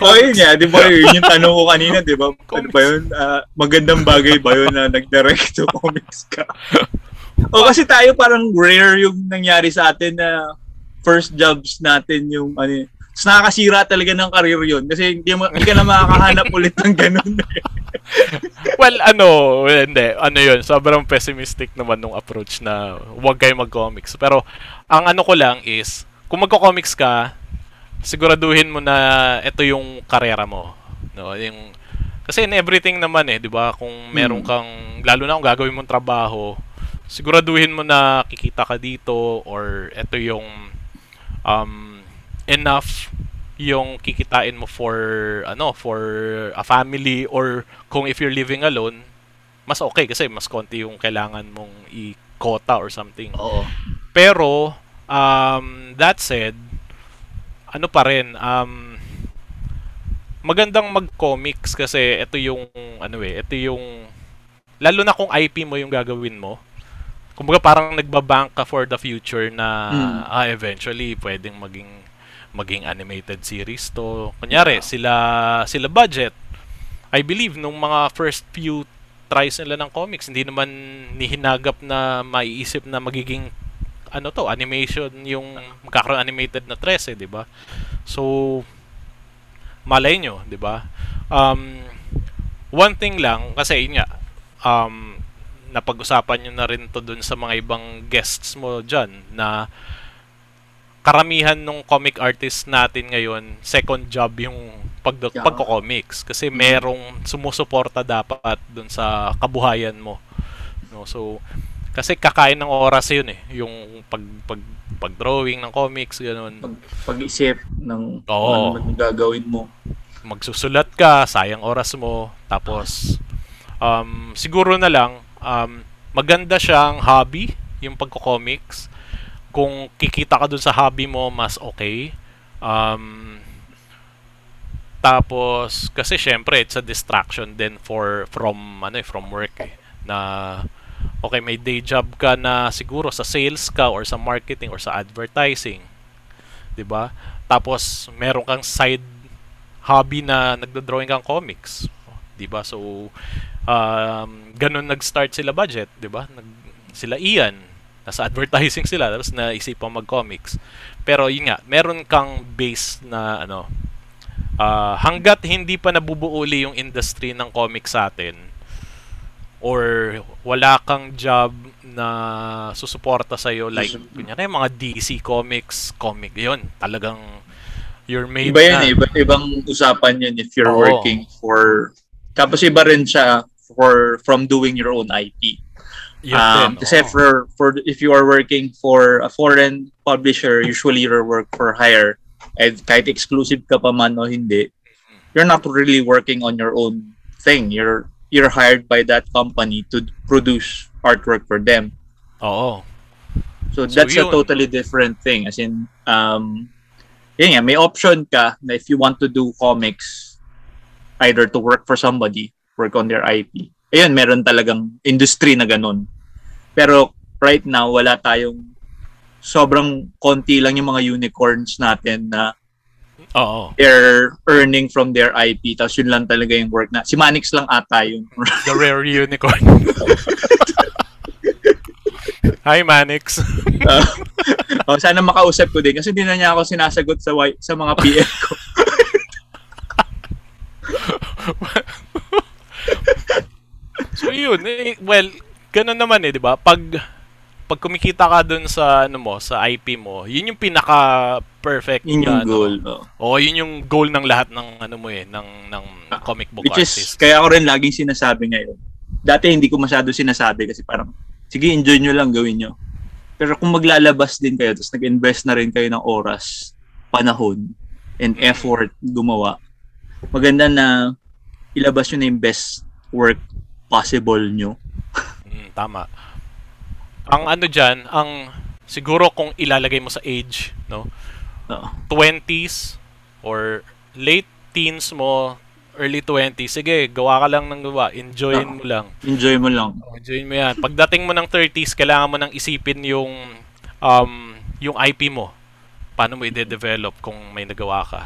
oh, yun nga, di ba yun yung tanong ko kanina, di ba? Ano ba yun? Uh, magandang bagay ba yun na nag-direct to comics ka? o kasi tayo parang rare yung nangyari sa atin na first jobs natin yung ano Tapos nakakasira talaga ng career yun kasi hindi, mo, hindi ka na makakahanap ulit ng ganun. well, ano, hindi. Ano yun, sobrang pessimistic naman nung approach na huwag kayo mag-comics. Pero, ang ano ko lang is, kung magko-comics ka, siguraduhin mo na ito yung karera mo. No, yung kasi in everything naman eh, 'di ba? Kung meron hmm. kang lalo na kung gagawin mong trabaho, siguraduhin mo na kikita ka dito or ito yung um, enough yung kikitain mo for ano for a family or kung if you're living alone mas okay kasi mas konti yung kailangan mong i-quota or something. Oo. Pero um, that said ano pa rin um, magandang mag-comics kasi ito yung ano eh ito yung lalo na kung IP mo yung gagawin mo kumbaga parang nagbabank ka for the future na mm. ah, eventually pwedeng maging maging animated series to. Kunyari, yeah. sila sila budget. I believe nung mga first few tries nila ng comics, hindi naman nihinagap na maiisip na magiging ano to, animation yung magkakaroon animated na tres eh, 'di ba? So malay nyo, 'di ba? Um, one thing lang kasi yun nga um, napag-usapan nyo na rin to dun sa mga ibang guests mo dyan na karamihan ng comic artist natin ngayon, second job yung pag yeah. pagko-comics kasi mm-hmm. merong sumusuporta dapat dun sa kabuhayan mo. No, so kasi kakain ng oras 'yun eh, yung pag pag pag-drawing ng comics ganun. Pag, pag-isip ng Oo. ano gagawin mo. Magsusulat ka, sayang oras mo, tapos um, siguro na lang um, maganda siyang hobby, yung pagko-comics. Kung kikita ka dun sa hobby mo, mas okay. Um, tapos, kasi syempre, it's a distraction din for, from, ano eh, from work eh. Na, okay, may day job ka na siguro sa sales ka or sa marketing or sa advertising. 'di ba? Tapos meron kang side hobby na nagdo-drawing kang comics. 'Di ba? So um, ganun nag-start sila budget, 'di ba? Nag sila Ian, nasa advertising sila tapos naisipan mag-comics. Pero yun nga, meron kang base na ano uh, hanggat hindi pa nabubuuli yung industry ng comics sa atin or wala kang job na susuporta sa iyo like kunyari mga DC comics, comic 'yon, talagang you're made Iba yan, na. iba, ibang usapan yun if you're Oo. working for tapos iba rin siya for from doing your own IP. Yun um, din, kasi oh. for for if you are working for a foreign publisher, usually you work for hire. And kahit exclusive ka pa man o hindi, you're not really working on your own thing. You're you're hired by that company to produce artwork for them. Oo. So, so that's yun. a totally different thing. As in, um, yun nga, may option ka na if you want to do comics, either to work for somebody, work on their IP, ayun, meron talagang industry na ganun. Pero right now, wala tayong sobrang konti lang yung mga unicorns natin na Oo. They're earning from their IP. Tapos yun lang talaga yung work na. Si Manix lang ata yun. The rare unicorn. Hi, Manix. uh, oh, sana makausap ko din kasi hindi na niya ako sinasagot sa sa mga PM ko. so yun, eh, well, ganun naman eh, 'di ba? Pag pag kumikita ka dun sa ano mo, sa IP mo, yun yung pinaka perfect yun yung ano, goal. Oh. Oo, yun yung goal ng lahat ng ano mo eh, ng ng comic book Which artist. Is, kaya ako rin laging sinasabi ngayon. Dati hindi ko masyado sinasabi kasi parang sige, enjoy nyo lang, gawin nyo. Pero kung maglalabas din kayo, tapos nag-invest na rin kayo ng oras, panahon, and effort gumawa, maganda na ilabas nyo na yung best work possible nyo. mm, tama. Ang ano diyan, ang siguro kung ilalagay mo sa age, no? Uh. 20s or late teens mo, early 20, sige, gawa ka lang ng gawa. Enjoyin mo lang. Enjoy mo lang. Enjoyin mo yan. Pagdating mo ng 30s, kailangan mo nang isipin yung um, yung IP mo. Paano mo i-develop kung may nagawa ka.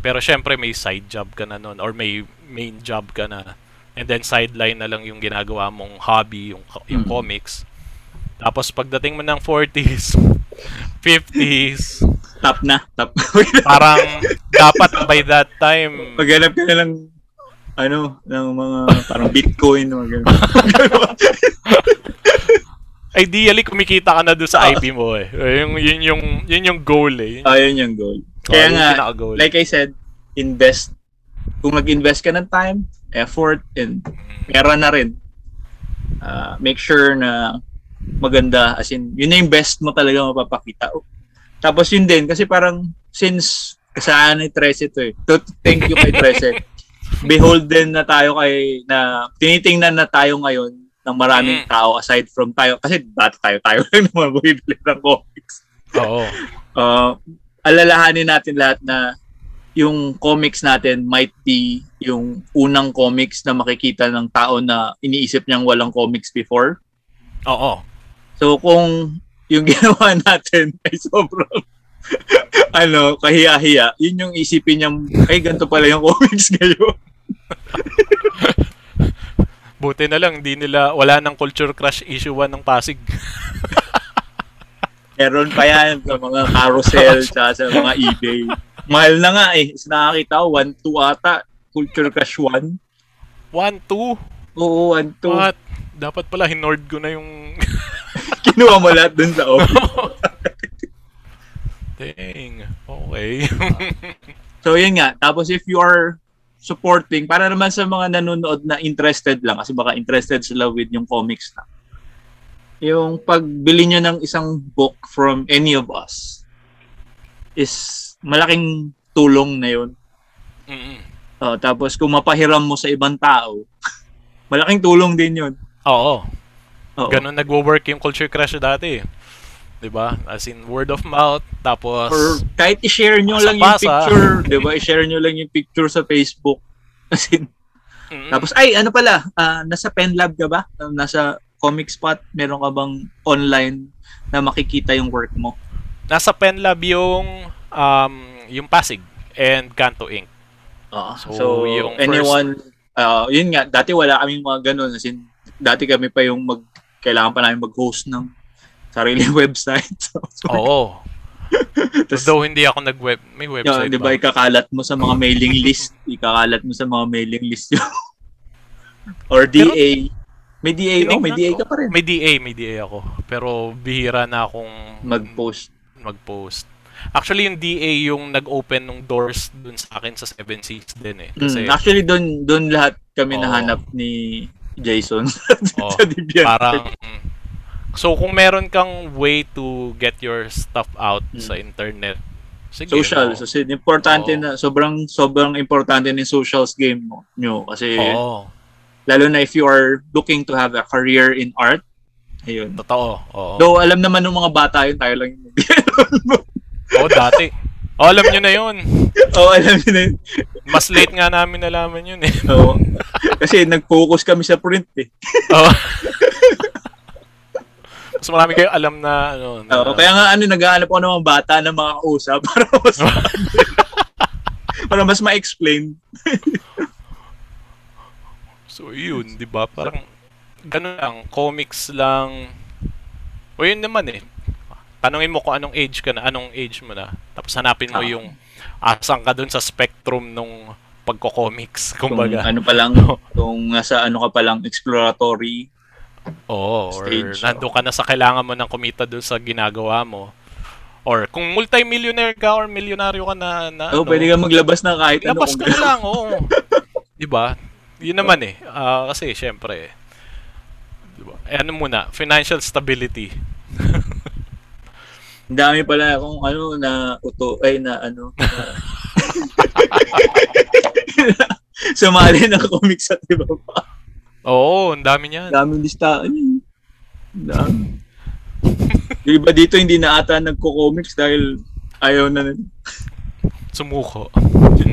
Pero syempre may side job ka na nun or may main job ka na. And then sideline na lang yung ginagawa mong hobby, yung, yung Mm. comics. Tapos pagdating mo ng 40s, 50s, Top na. Top. parang dapat by that time Maghanap ka na lang ano, ng mga parang Bitcoin mga ganun. ideally kumikita ka na doon sa IP mo eh. Yung yun yung yun yung goal eh. Ayun yung goal. Oh, Kaya yun nga, pinaka-goal. like I said, invest. Kung nag-invest ka ng time, effort, and pera na rin, uh, make sure na maganda. As in, yun na yung best mo talaga mapapakita. Tapos yun din, kasi parang since kasaan ni Trece to eh. To, thank you kay Trece. Beholden na tayo kay, na tinitingnan na tayo ngayon ng maraming Mm. tao aside from tayo. Kasi dati tayo-tayo lang naman bumibili ng comics Oo. uh, alalahanin natin lahat na yung comics natin might be yung unang comics na makikita ng tao na iniisip niyang walang comics before. Oo. So kung yung ginawa natin ay sobrang ano, kahiya-hiya, yun yung isipin niyang, ay, ganito pala yung comics ngayon. Buti na lang hindi nila wala nang culture crush issue 1 ng Pasig. Meron pa yan sa mga carousel, sa, sa mga eBay. Mahal na nga eh. Is nakakita ko, 1-2 ata. Culture Crush 1. 1 2. Oo, 1-2. What? Dapat pala hinord ko na yung Kinuha mo lahat dun sa office. Dang. Okay. So yun nga, tapos if you are supporting, para naman sa mga nanonood na interested lang, kasi baka interested sila with yung comics na. Yung pagbili nyo ng isang book from any of us is malaking tulong na yun. Mm-mm. Oh, tapos kung mapahiram mo sa ibang tao, malaking tulong din yun. Oo. Oo. Ganun nagwo-work yung culture crush dati. 'Di ba? As in word of mouth tapos Or kahit i-share nyo lang yung picture, di ba? I-share nyo lang yung picture sa Facebook. Kasi Mm-mm. Tapos, ay, ano pala, ah, nasa Pen Lab ka ba? Um, nasa Comic Spot, meron ka bang online na makikita yung work mo? nasa Pen Lab yung um yung Pasig and Kanto Inc. Oo. So, So, yung anyone, ah, yun nga, dati wala kaming mga ganun. As in, dati kami pa yung mag, kailangan pa namin mag-host ng sariling website. So, Oo. tas, Though hindi ako nag-web, may yun, website di ba, ikakalat mo sa mga mailing list. ikakalat mo sa mga mailing list yun. Or DA. may DA, oh, may DA ka pa rin. May DA, may DA ako. Pero bihira na akong Mag-post. mag-post. Actually, yung DA yung nag-open ng doors dun sa akin sa 7 Seas din eh. Kasi Mm, actually, doon doon lahat kami Oo. nahanap ni Jason Oo. sa Deviant. parang So kung meron kang way to get your stuff out Mm. sa internet, sige. social. no? So, importante Oo. na, sobrang, sobrang importante ng socials game mo, nyo. Kasi, Oo. lalo na if you are looking to have a career in art, ayun. Totoo. Oo. Though, alam naman ng mga bata yun, tayo lang yung Oo, dati. Oh, alam nyo na yun. Oo, alam nyo na yun. Mas late nga namin nalaman yun eh. Oo. Kasi nag-focus kami sa print eh. Oo. Mas marami kayo alam na ano. Na, Oo, kaya nga ano, naghahanap ako ng mga bata na mga kausap para mas para mas ma-explain. So yun, 'di ba? Parang ganun lang, comics lang. O yun naman eh. Tanungin mo kung anong age ka na, anong age mo na. Tapos hanapin mo Ah. yung asang ka dun sa spectrum nung pagko-comics, Kung kumbaga. ano pa lang, kung nasa ano ka pa lang, exploratory. Oo, or stage, nandun ka na sa kailangan mo ng kumita dun sa ginagawa mo. Or kung multi-millionaire ka or milyonaryo ka na, na Oo, ano, pwede ka maglabas ng kahit ano. labas kung ka na lang, oo. 'Di ba? Yun naman eh. Ah, kasi syempre, 'di ba? Eh, ano muna, financial stability. Ang dami pala kung ano na uto ay na ano. na- Sumali ng comics at iba pa. Oo, ang dami niyan. Daming listahan yun. Ang Dami. Yung iba dito hindi na ata nagko-comics dahil ayaw na Sumuko.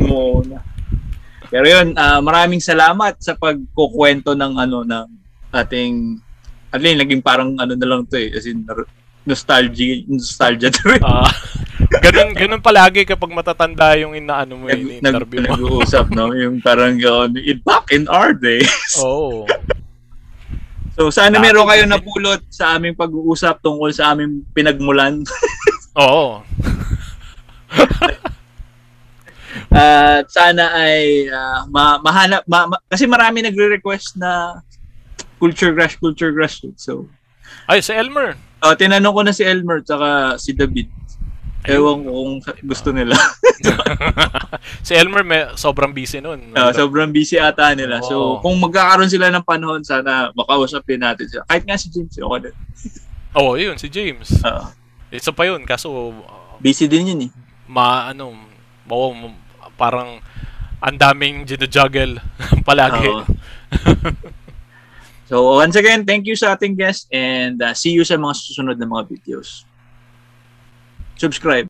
mo na. Pero yun, ah, maraming salamat sa pagkukwento ng ano ng ating at least naging parang ano na lang to eh as in nostalgia nostalgia to eh. Ah, ganun, ganun palagi kapag matatanda yung inaano mo yung nag, interview mo. nag-uusap no yung parang uh, in back in our days. Oo. So sana meron kayo napulot sa aming pag-uusap tungkol sa aming pinagmulan. Oo. At sana ay ah, ma- mahanap ma- ma- kasi marami nagre-request na culture crash culture crash. So Ay, si Elmer. Oh, tinanong ko na si Elmer tsaka si David. Ewan ko kung gusto nila. si Elmer may sobrang busy nun. Ah, sobrang busy ata nila. So Oo. kung magkakaroon sila ng panahon sana makausap din natin sila. Kahit nga si James okay din. Oo, yun, si James. Ah, Isa pa yun, kaso uh, busy din yun eh. ma ano, m- parang ang daming ginajuggle palagi. Oo. So once again, thank you sa ating guest and uh, see you sa mga susunod na mga videos. Subscribe.